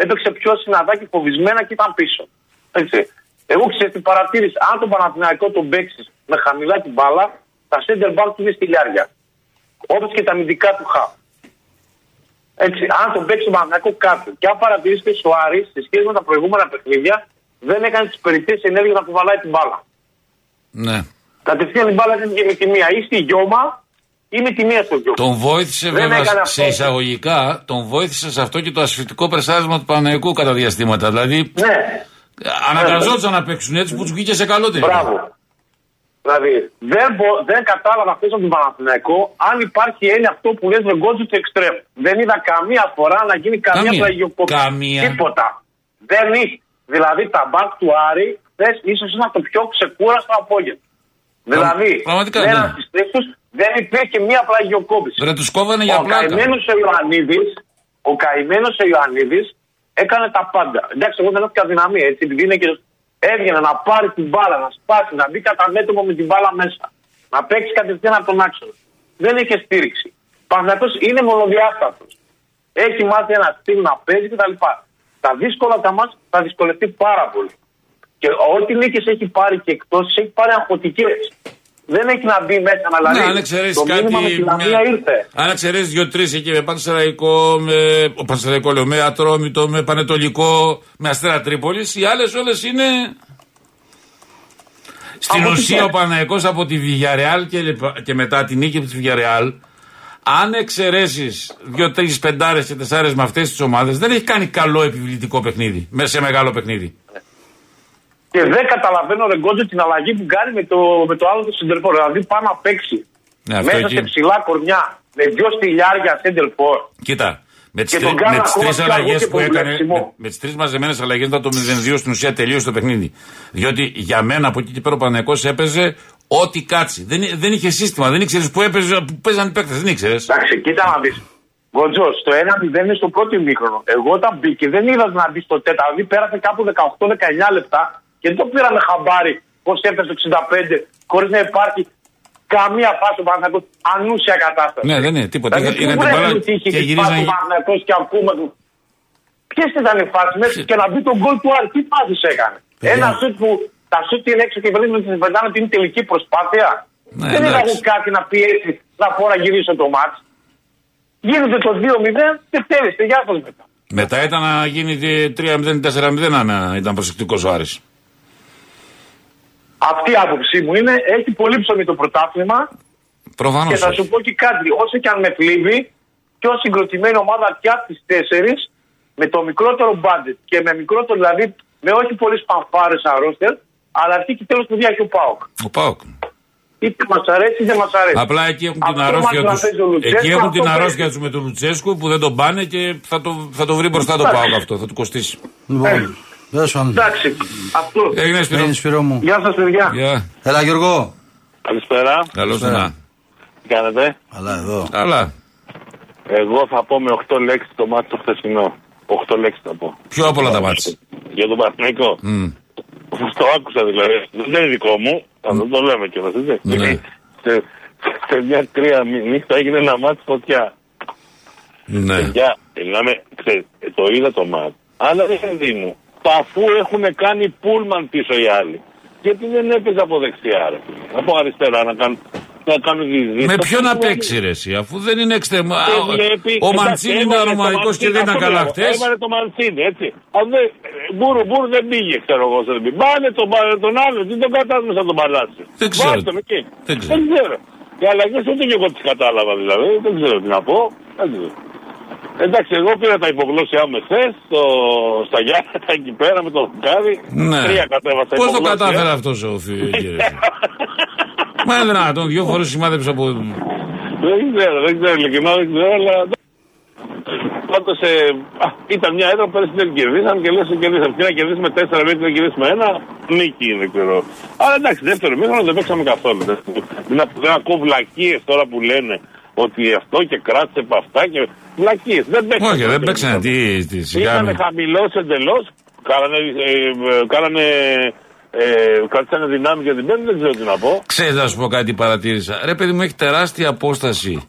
Έπαιξε πιο συναντάκι φοβισμένα και ήταν πίσω. Έτσι. Εγώ ξέρω τι παρατήρησα. Αν τον Παναθηναϊκό τον παίξεις με χαμηλά την μπάλα, τα center back του είναι στη λιάρια. Όπως και τα αμυντικά του χα. Έτσι, αν τον παίξει τον Παναθηναϊκός κάτω. Και αν παρατηρήσετε ο Άρης, σε σχέση με τα προηγούμενα παιχνίδια, δεν έκανε τις περιττέ ενέργειες να κουβαλάει την μπάλα. Ναι. Κατευθείαν η μπάλα δεν βγαίνει με τη μία. Ή στη γιώμα ή με τη μία στο γιώμα. Τον βοήθησε Δεν βέβαια έκανε σε αυτό. εισαγωγικά, τον βοήθησε σε αυτό και το ασφυκτικό πρεσάρισμα του Παναγικού κατά διαστήματα. Δηλαδή Ναι, αναγκαζόντουσαν να παίξουν έτσι που τους βγήκε σε καλό τελικά. μπράβο. Δηλαδή, δεν, μπο- δεν κατάλαβα χθες από τον Παναθηναϊκό αν υπάρχει έννοια αυτό που λες με γκότζου του εξτρέμ. Δεν είδα καμία φορά να γίνει καμία Καμία. πλαγιοκόπηση. Καμία. Τίποτα. Δεν είχε. Δηλαδή, τα μπακ του Άρη χθες ίσως ήταν το πιο ξεκούραστο απόγευμα. Δηλαδή, πραγματικά, με ναι. έναν στις τρεις τους δεν υπήρχε μία πλαγιοκόπηση. Βρε, τους κόβανε για Ο πλάκα. καημένος ο Ιωαννίδης, ο καημένος ο Ιωαννίδης έκανε τα πάντα. Εντάξει, εγώ δεν έφυγα δυναμία έτσι, επειδή είναι και έβγαινε να πάρει την μπάλα, να σπάσει, να μπει κατά μέτωπο με την μπάλα μέσα. Να παίξει κατευθείαν από τον άξονα. Δεν είχε στήριξη. Παναγιώτο είναι μονοδιάστατος. Έχει μάθει ένα στυλ να παίζει κτλ. Τα δύσκολα τα μάτια θα δυσκολευτεί πάρα πολύ. Και ό,τι νίκες έχει πάρει και εκτός έχει πάρει αγχωτικές. Δεν έχει να μπει μέσα να Ναι, δηλαδή. αν εξαιρέσει το κάτι. μήνυμα με τη Λαμία μια- ήρθε. Αν εξαιρέσει δύο-τρεις εκεί με Πανσεραϊκό, με. Ο Πανσεραϊκό λέω, με Ατρόμητο, με Πανετολικό, με Αστέρα Τρίπολης, οι άλλες όλες είναι. Στην Από ουσία τι ο Παναϊκός από τη Βιγιαρεάλ και, λεπα- και μετά την νίκη από της Βιγιαρεάλ, αν εξαιρέσεις δύο-τρεις πεντάρες και τεσσάρες με αυτές τις ομάδες, δεν έχει κάνει καλό επιβλητικό παιχνίδι. Μέσα σε μεγάλο παιχνίδι. Και δεν καταλαβαίνω ρε Γκότζο την αλλαγή που κάνει με το, με το άλλο το συντερφόρ. Δηλαδή πάει να παίξει Ναι, αυτό μέσα εκεί. σε ψηλά κορμιά με δυο στυλιάρια σεντερφόρ. Κοίτα, με τις Και τον κάνω ακόμα τρεις πιο αλλαγές αργό και που έκανε. προβλέψιμο. Με, με τις τρεις μαζεμένες αλλαγές ήταν το 0-2 στην ουσία τελείωσε το παιχνίδι. Διότι για μένα από εκεί και πέρα ο Παναγικό έπαιζε ό,τι κάτσει. Δεν, δεν είχε σύστημα, δεν ήξερε που, έπαιζε, που παίζαν οι παίκτες, δεν ήξερες. Εντάξει, κοίτα να δεις. Γκότζο, το 1-0 είναι στο πρώτο ημίχρονο. Εγώ όταν μπήκε δεν είδα να μπει στο τέταρτο. Δηλαδή πέρασε κάπου 18-19 λεπτά και δεν το πήραμε χαμπάρι πώς έφτασε το 65 χωρίς να υπάρχει καμία φάση ο Παναθηναϊκός ανούσια κατάσταση. Ναι, δεν είναι τίποτα. Δηλαδή, Είχα- είχαν πού την βρέχει μπάλα η τύχη και της γυρίζαν- φάσης ο Παναθηναϊκός και ακούμε τους. Ποιες ήταν οι φάσεις μέσα και να μπει τον γκολ του Άρη, τι φάσεις έκανε. Παιδιά. Ένα σουτ που τα σουτ είναι έξω και βλέπει ότι πετάνε ότι είναι τελική προσπάθεια. Ναι, δεν είδα εντάξει. εγώ κάτι να πιέσει να πω να γυρίσω το μάτς. Γίνεται το 2-0 και τέλειωσε. Γεια σας μετά. Μετά ήταν να γίνει 3-0-4-0 αν ε, ήταν προσεκτικός ο Άρης. Αυτή η άποψή μου είναι, έχει πολύ ψωμί το πρωτάθλημα Προφανώς. και θα σου πω και κάτι. Όσο και αν με θλίβει, πιο συγκροτημένη ομάδα και από τι τέσσερις, με το μικρότερο μπάντετ και με μικρότερο δηλαδή, με όχι πολλές πανφάρε αρρώστιε, αλλά αυτή και τέλος παιδιά έχει ο Πάοκ. Ο Πάοκ. Είτε μας αρέσει είτε μας αρέσει. Απλά εκεί έχουν την Αυτό αρρώστια μας να του. παίζει ο Λουτσέσκου, Εκεί έχουν αυτό την πρέπει. αρρώστια τους με τον Λουτσέσκου που δεν τον πάνε και θα το, θα το βρει μπροστά το Εντάξει. Πάοκ αυτό. Θα του κοστίσει. Λοιπόν, τέλος πάντων. Εντάξει, αυτό. Έγινε Σπύρο. Έγινε Σπύρο μου. Γεια σας, παιδιά. Γεια. Έλα Γιώργο. Καλησπέρα. Καλώς Καλησπέρα. να. Τι κάνετε; Αλλά εδώ. Αλλά. Εγώ θα πω με 8 λέξεις το μάτι το χθεσινό. 8 λέξεις θα πω. Πιο απ' όλα τα μάτια. Για τον Παναθηναϊκό. Μμ. Το άκουσα δηλαδή. Δεν είναι δικό μου. Αλλά δεν το λέμε κιόλας, έτσι. Ναι. Γιατί Σε, σε μια κρύα νύχτα έγινε ένα μάτι φωτιά. Ναι. Παιδιά, μιλάμε, ξέρεις, το είδα το μάτι. Αλλά δεν παιδί μου. Αφού έχουν κάνει πούλμαν πίσω οι άλλοι. Γιατί δεν έπαιζε από δεξιά, ρε. Από αριστερά να κάνουν, να κάνουν διζήτηση. Με ποιο να παίξει ρε εσύ, αφού δεν είναι εξτρεμά. Δεν βλέπει. Ο Εντάξει, Μαντσίνη έβαλε ήταν το ρωμαϊκό και Μαντσίνη, δεν ήταν αυτό καλά λέω. χτε. Έβαλε το Μαντσίνη, έτσι. Αν δεν, μπούρου, μπούρου δεν πήγε, ξέρω εγώ. σε δεν πήγε. Πάνε τον, πα- τον άλλο, τι τον κατάλαβε σαν τον παλάτσι. Δεν ξέρω. Βάζ' τον εκεί. Δεν ξέρω. Δεν ξέρω. Οι αλλαγές ούτε και εγώ τις κατάλαβα δηλαδή. Δεν ξέρω τι να πω. Δεν ξέρω. Εντάξει, εγώ πήρα τα υπογλώσσια μου χθε στα Γιάννα, εκεί πέρα με το φουκάρι. Ναι. Τρία κατέβασα Πώς το υπογλώσσια. κατάφερε αυτό ο φίλο. Μα είναι δυνατόν, δύο φορές σημάδεψε από. Δεν ξέρω, δεν ξέρω, ειλικρινά δεν ξέρω, αλλά. Πάντως ε, α, ήταν μια έδρα που πέρυσι δεν κερδίσαν και λες: κερδίσαμε. Τι να κερδίσουμε τέσσερα μέχρι να κερδίσουμε ένα, νίκη είναι, ξέρω. Αλλά εντάξει, δεύτερο μήχρονο δεν παίξαμε καθόλου. Δεν, δεν, δεν ακούω βλακίες τώρα που λένε ότι αυτό και κράτησε από αυτά και. Βλακίες. Δεν παίξαμε. Όχι, δεν παίξανε. Τι, τι σιγά Ήταν μην. χαμηλός εντελώς. Κάνανε. Ε, ε, κάνανε ε, κρατήσανε δυνάμεις για την πέμπτη, δεν ξέρω τι να πω. Ξέρεις να σου πω κάτι παρατήρησα. Ρε παιδί μου έχει τεράστια απόσταση.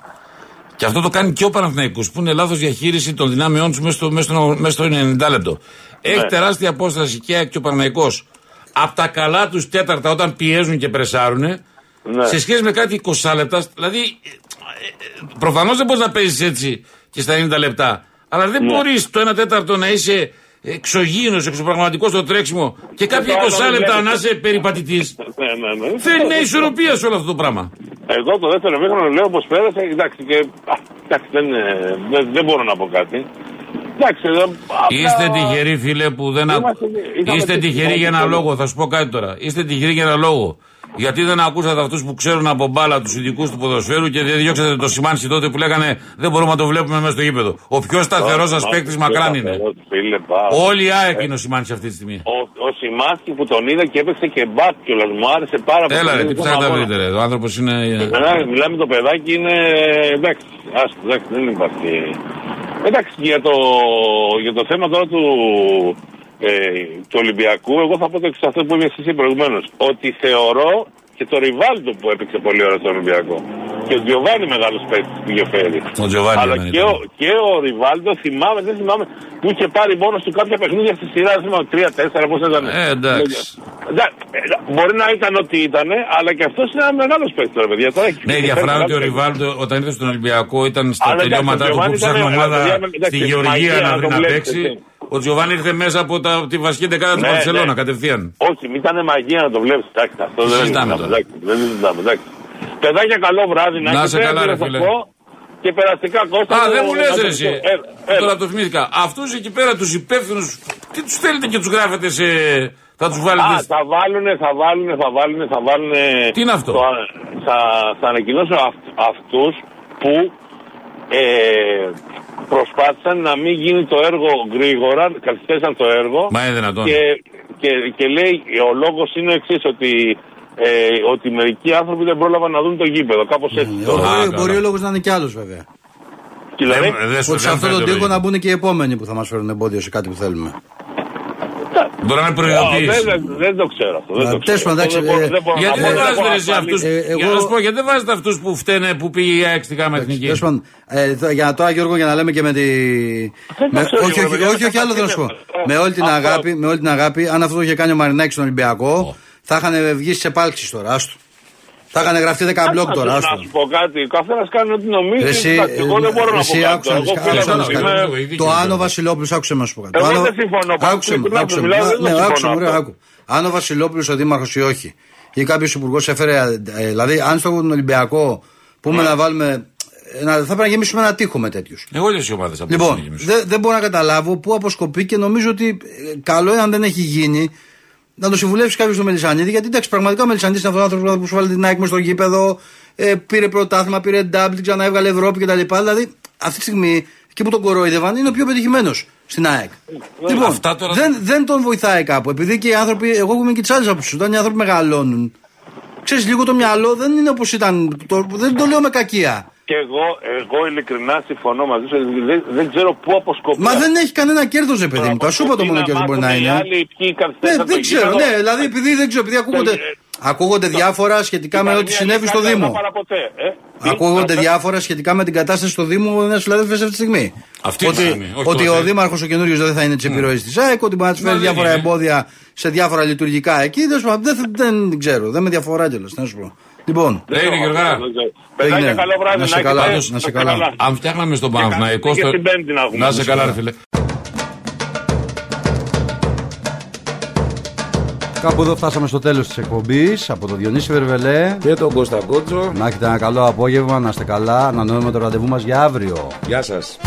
Και αυτό το κάνει και ο Παναθηναϊκός που είναι λάθος διαχείριση των δυνάμεών τους μέσα στο, μέσα στο, μέσα στο 90 λεπτό. Έχει Ναι. τεράστια απόσταση και, και ο Παναθηναϊκός από τα καλά τους τέταρτα όταν πιέζουν και πρεσάρουν Ναι. σε σχέση με κάτι 20 λεπτά. Δηλαδή, προφανώς δεν μπορείς να παίζεις έτσι και στα 90 λεπτά. Αλλά δεν Ναι. μπορείς το 1 τέταρτο να είσαι εξωγήινος, εξωπραγματικός στο τρέξιμο και κάποια το άλλο 20 δεν λεπτά βλέπετε. να είσαι περιπατητής. Ναι, ναι, ναι. Θέλει μια ισορροπία σε όλο αυτό το πράγμα. Εγώ το δεύτερο μήχρονο λέω πως πέρασε. Εντάξει, και, α, εντάξει δεν, ε, δεν, δεν μπορώ να πω κάτι. Εντάξει, ε, απλά- Είστε τυχεροί, φίλε, που δεν ακού... Είμαστε- είχαμε Είστε τη- τυχεροί για ένα τη- λόγο. Θα σου πω κάτι τώρα. Είστε τυχεροί για ένα λόγο. Γιατί δεν ακούσατε αυτούς που ξέρουν από μπάλα τους ειδικούς του ποδοσφαίρου και δεν διώξατε το σημάνι τότε που λέγανε Δεν μπορούμε να το βλέπουμε μέσα στο γήπεδο. Ο πιο σταθερός σας παίκτης μακράν είναι. Φίλε, πάω. Όλοι οι ΑΕΚ είναι ο σημάνι αυτή τη στιγμή. Ο, ο Σιμάσκι που τον είδα και έπαιξε και μπάτ κιόλας. Μου άρεσε πάρα πολύ. Έλα, ρε, τι Τον ψάχνετε να αγώνα. βρείτε, ρε. Ο άνθρωπος είναι. Εμένα, μιλάμε το παιδάκι είναι. Εντάξει, άστο, εντάξει, δεν υπάρχει. Εντάξει, για το, για το θέμα τώρα του, ε, του Ολυμπιακού, εγώ θα πω το εξής αυτό που είπε εσύ προηγουμένως. Ότι θεωρώ και το Ριβάλτο που έπαιξε πολύ ώρα στον Ολυμπιακό. Και ο Τζιοβάνι μεγάλος παίκτης που είχε φέρει. Ο Τζιοβάνι Αλλά εμένα και ήταν. ο, και ο Ριβάλτο θυμάμαι, δεν θυμάμαι, που είχε πάρει μόνος του κάποια παιχνίδια στη σειρά. Δεν θυμάμαι, τρία-τέσσερα, πώς ήταν. Ε, εντάξει. Εντάξει, ε, Μπορεί να ήταν ό,τι ήταν, αλλά και αυτός είναι ένα μεγάλος παίκτης τώρα, παιδιά. Τώρα έχει Ναι, η έχει διαφορά φέρει είναι ότι ο μεγάλος Ριβάλντο όταν ήρθε στον Ολυμπιακό ήταν στα Αλλά εντάξει, τελειώματά ο του που Τζοβάνι ψάχνει ήταν, ομάδα εντάξει, στη μαγεία Γεωργία να να το βρει να βλέπεις, παίξει. Έτσι. Ο Τζοβάνι ήρθε μέσα από τα, τη βασική δεκάδα της Ναι, Βαρσελόνα ναι. κατευθείαν. Όχι, μην ήταν μαγεία να το βλέπεις. Εντάξει, αυτό δεν Συζητάμε είναι. τώρα. Εντάξει, δεν συζητάμε. εντάξει. Παιδάκια, καλό βράδυ να Να έχετε, σε καλά, ρε να σας φίλε. πω. Και περαστικά κόστα. Α, μου, δεν μου λες, να ρε, το εσύ. πω. Έλα, έλα. Τώρα το θυμήθηκα. Αυτούς εκεί πέρα τους υπεύθυνους, τι τους θέλετε και τους γράφετε σε. Θα τους βάλετε. Α, θα βάλουνε, θα βάλουνε, θα βάλουνε, θα βάλουνε. Τι είναι αυτό; το- θα, θα ανακοινώσω αυ- αυτούς που ε, προσπάθησαν να μην γίνει το έργο γρήγορα, καθυστέρησαν το έργο. Μα είναι δυνατόν. Και, και, και λέει, ο λόγος είναι ο εξής, ότι, ε, ότι μερικοί άνθρωποι δεν πρόλαβαν να δουν το γήπεδο. Κάπως έτσι. Ε, το- μπορεί- καλά. Μπορεί ο λόγος να είναι κι άλλος βέβαια. Και δηλαδή, Δεν- δεν σου- Ότι σε δεν αυτόν τον φαίνεται τοίχο λογικό. να μπουν και οι επόμενοι που θα μας φέρουν εμπόδιο σε κάτι που θέλουμε. Μπορεί να είναι Α, προειδοποίηση. δεν, δεν το ξέρω αυτό. Δεν Α, το τέλος ξέρω. πάντων, Αυτό εντάξει, δεν μπορώ- ε, δεν μπορώ να Γιατί πω, δεν δεν βάζετε μπορώ ρε να εσύ αυτούς. απαντήσω. Ε, Για εγώ- να σου πω, γιατί δεν βάζετε αυτούς που φταίνε που πήγε η ΑΕΚ στη ΓΑΜΑ Εθνικής; Τέλος πάντων, ε, th- για τώρα Γιώργο, για να λέμε και με τη. Δεν με- το ξέρω, όχι, ρε, όχι, παιδιά, όχι, όχι, άλλο θέλω να σου πω. Ε, Με όλη την αυτό. αγάπη, με όλη την αγάπη, αν αυτό το είχε κάνει ο Μαρινάκης στον Ολυμπιακό, θα είχαν βγει σε επάλξει τώρα. Άστο. Θα είχαν γραφτεί 10 μπλοκ Να τώρα. σου- Άστο. Να σου πω κάτι. Ο καθένας κάνει ό,τι νομίζει. Ρε, εσύ, Εντάξει, Εγώ δεν μπορώ να πω εσύ, κάτι. άκουσα να Εγώ δεις, φίλος άκουσα να μου δεις είμαι- κάτι. Το Άνω Βασιλόπουλος, άκουσε με να σου πω κάτι. Εγώ Το Άνω- δεν συμφωνώ. Πάνω Άκουσε στην με, εικόνα άκουσε που με. μιλάω, δεν Ναι, το άκουσε συμφωνώ με, ρε, αυτό. άκου. Αν ο Βασιλόπουλος ο Δήμαρχος ή όχι, ή κάποιος υπουργός έφερε. ε, Δηλαδή, αν στον Ολυμπιακό πούμε να βάλουμε. ε, να- Θα πρέπει να γεμίσουμε ένα τείχο με τέτοιους. Εγώ όλε οι ομάδες από Λοιπόν, δεν δεν μπορώ να καταλάβω πού αποσκοπεί και νομίζω ότι ε, καλό είναι αν δεν έχει γίνει να το συμβουλεύσεις κάποιος στο Μελισανίδη. Γιατί εντάξει, πραγματικά ο Μελισανίδη είναι αυτό ο άνθρωπος που σου βάλει την ΑΕΚ μες στο γήπεδο, ε, πήρε πρωτάθλημα, πήρε ντάμπλ, την ξανά έβγαλε Ευρώπη κτλ. Δηλαδή αυτή τη στιγμή εκεί που τον κορόιδευαν είναι ο πιο πετυχημένος στην ΑΕΚ. Λοιπόν, Αυτά τώρα- δεν, δεν τον βοηθάει κάπου. Επειδή και οι άνθρωποι, εγώ είμαι και τι άλλε άποψει, όταν οι άνθρωποι μεγαλώνουν, ξέρεις λίγο το μυαλό δεν είναι όπως ήταν. Το, δεν το λέω με κακία. Και εγώ, εγώ ειλικρινά συμφωνώ μαζί σου. Δεν, δεν ξέρω πού αποσκοπεί. Μα δεν έχει κανένα κέρδος, ρε παιδί μου. Το σου είπα το μόνο κέρδος μπορεί να είναι. Ναι, δεν ξέρω, ναι, δηλαδή επειδή δεν ξέρω, επειδή ακούγονται, ακούγονται διάφορα σχετικά με ό,τι συνέβη στο Δήμο. ε. Ακούγονται διάφορα σχετικά με την κατάσταση στο Δήμο ένας φιλαδέλφο αυτή τη στιγμή. Αυτή τη ότι στιγμή, όχι ότι τότε. ο Δήμαρχος ο καινούριο δεν θα είναι της επιρροής της ΑΕΚ, ότι μπορεί να τους Μα φέρει δεν διάφορα είναι. εμπόδια σε διάφορα λειτουργικά εκεί. Δεν, σου πω, δεν, δεν ξέρω, δεν με διαφορά κιόλα. Να σου πω. Λοιπόν, Δεν είναι Γεωργάρα. Παιδάκια, Έγινε. καλό βράδυ. Να σε έχετε. καλά, Πάντως, να σε καλά. Αν φτιάχναμε στον Παναθηναϊκό. και στο- στην Πέμπτη να έχουμε. Να σε καλά, ρε φίλε. κάπου εδώ φτάσαμε στο τέλος της εκπομπής από τον Διονύση Βερβελέ. Και τον Κώστα Κότσο. Να έχετε ένα καλό απόγευμα, να είστε καλά. Ανανεώνουμε το ραντεβού μας για αύριο. Γεια σας.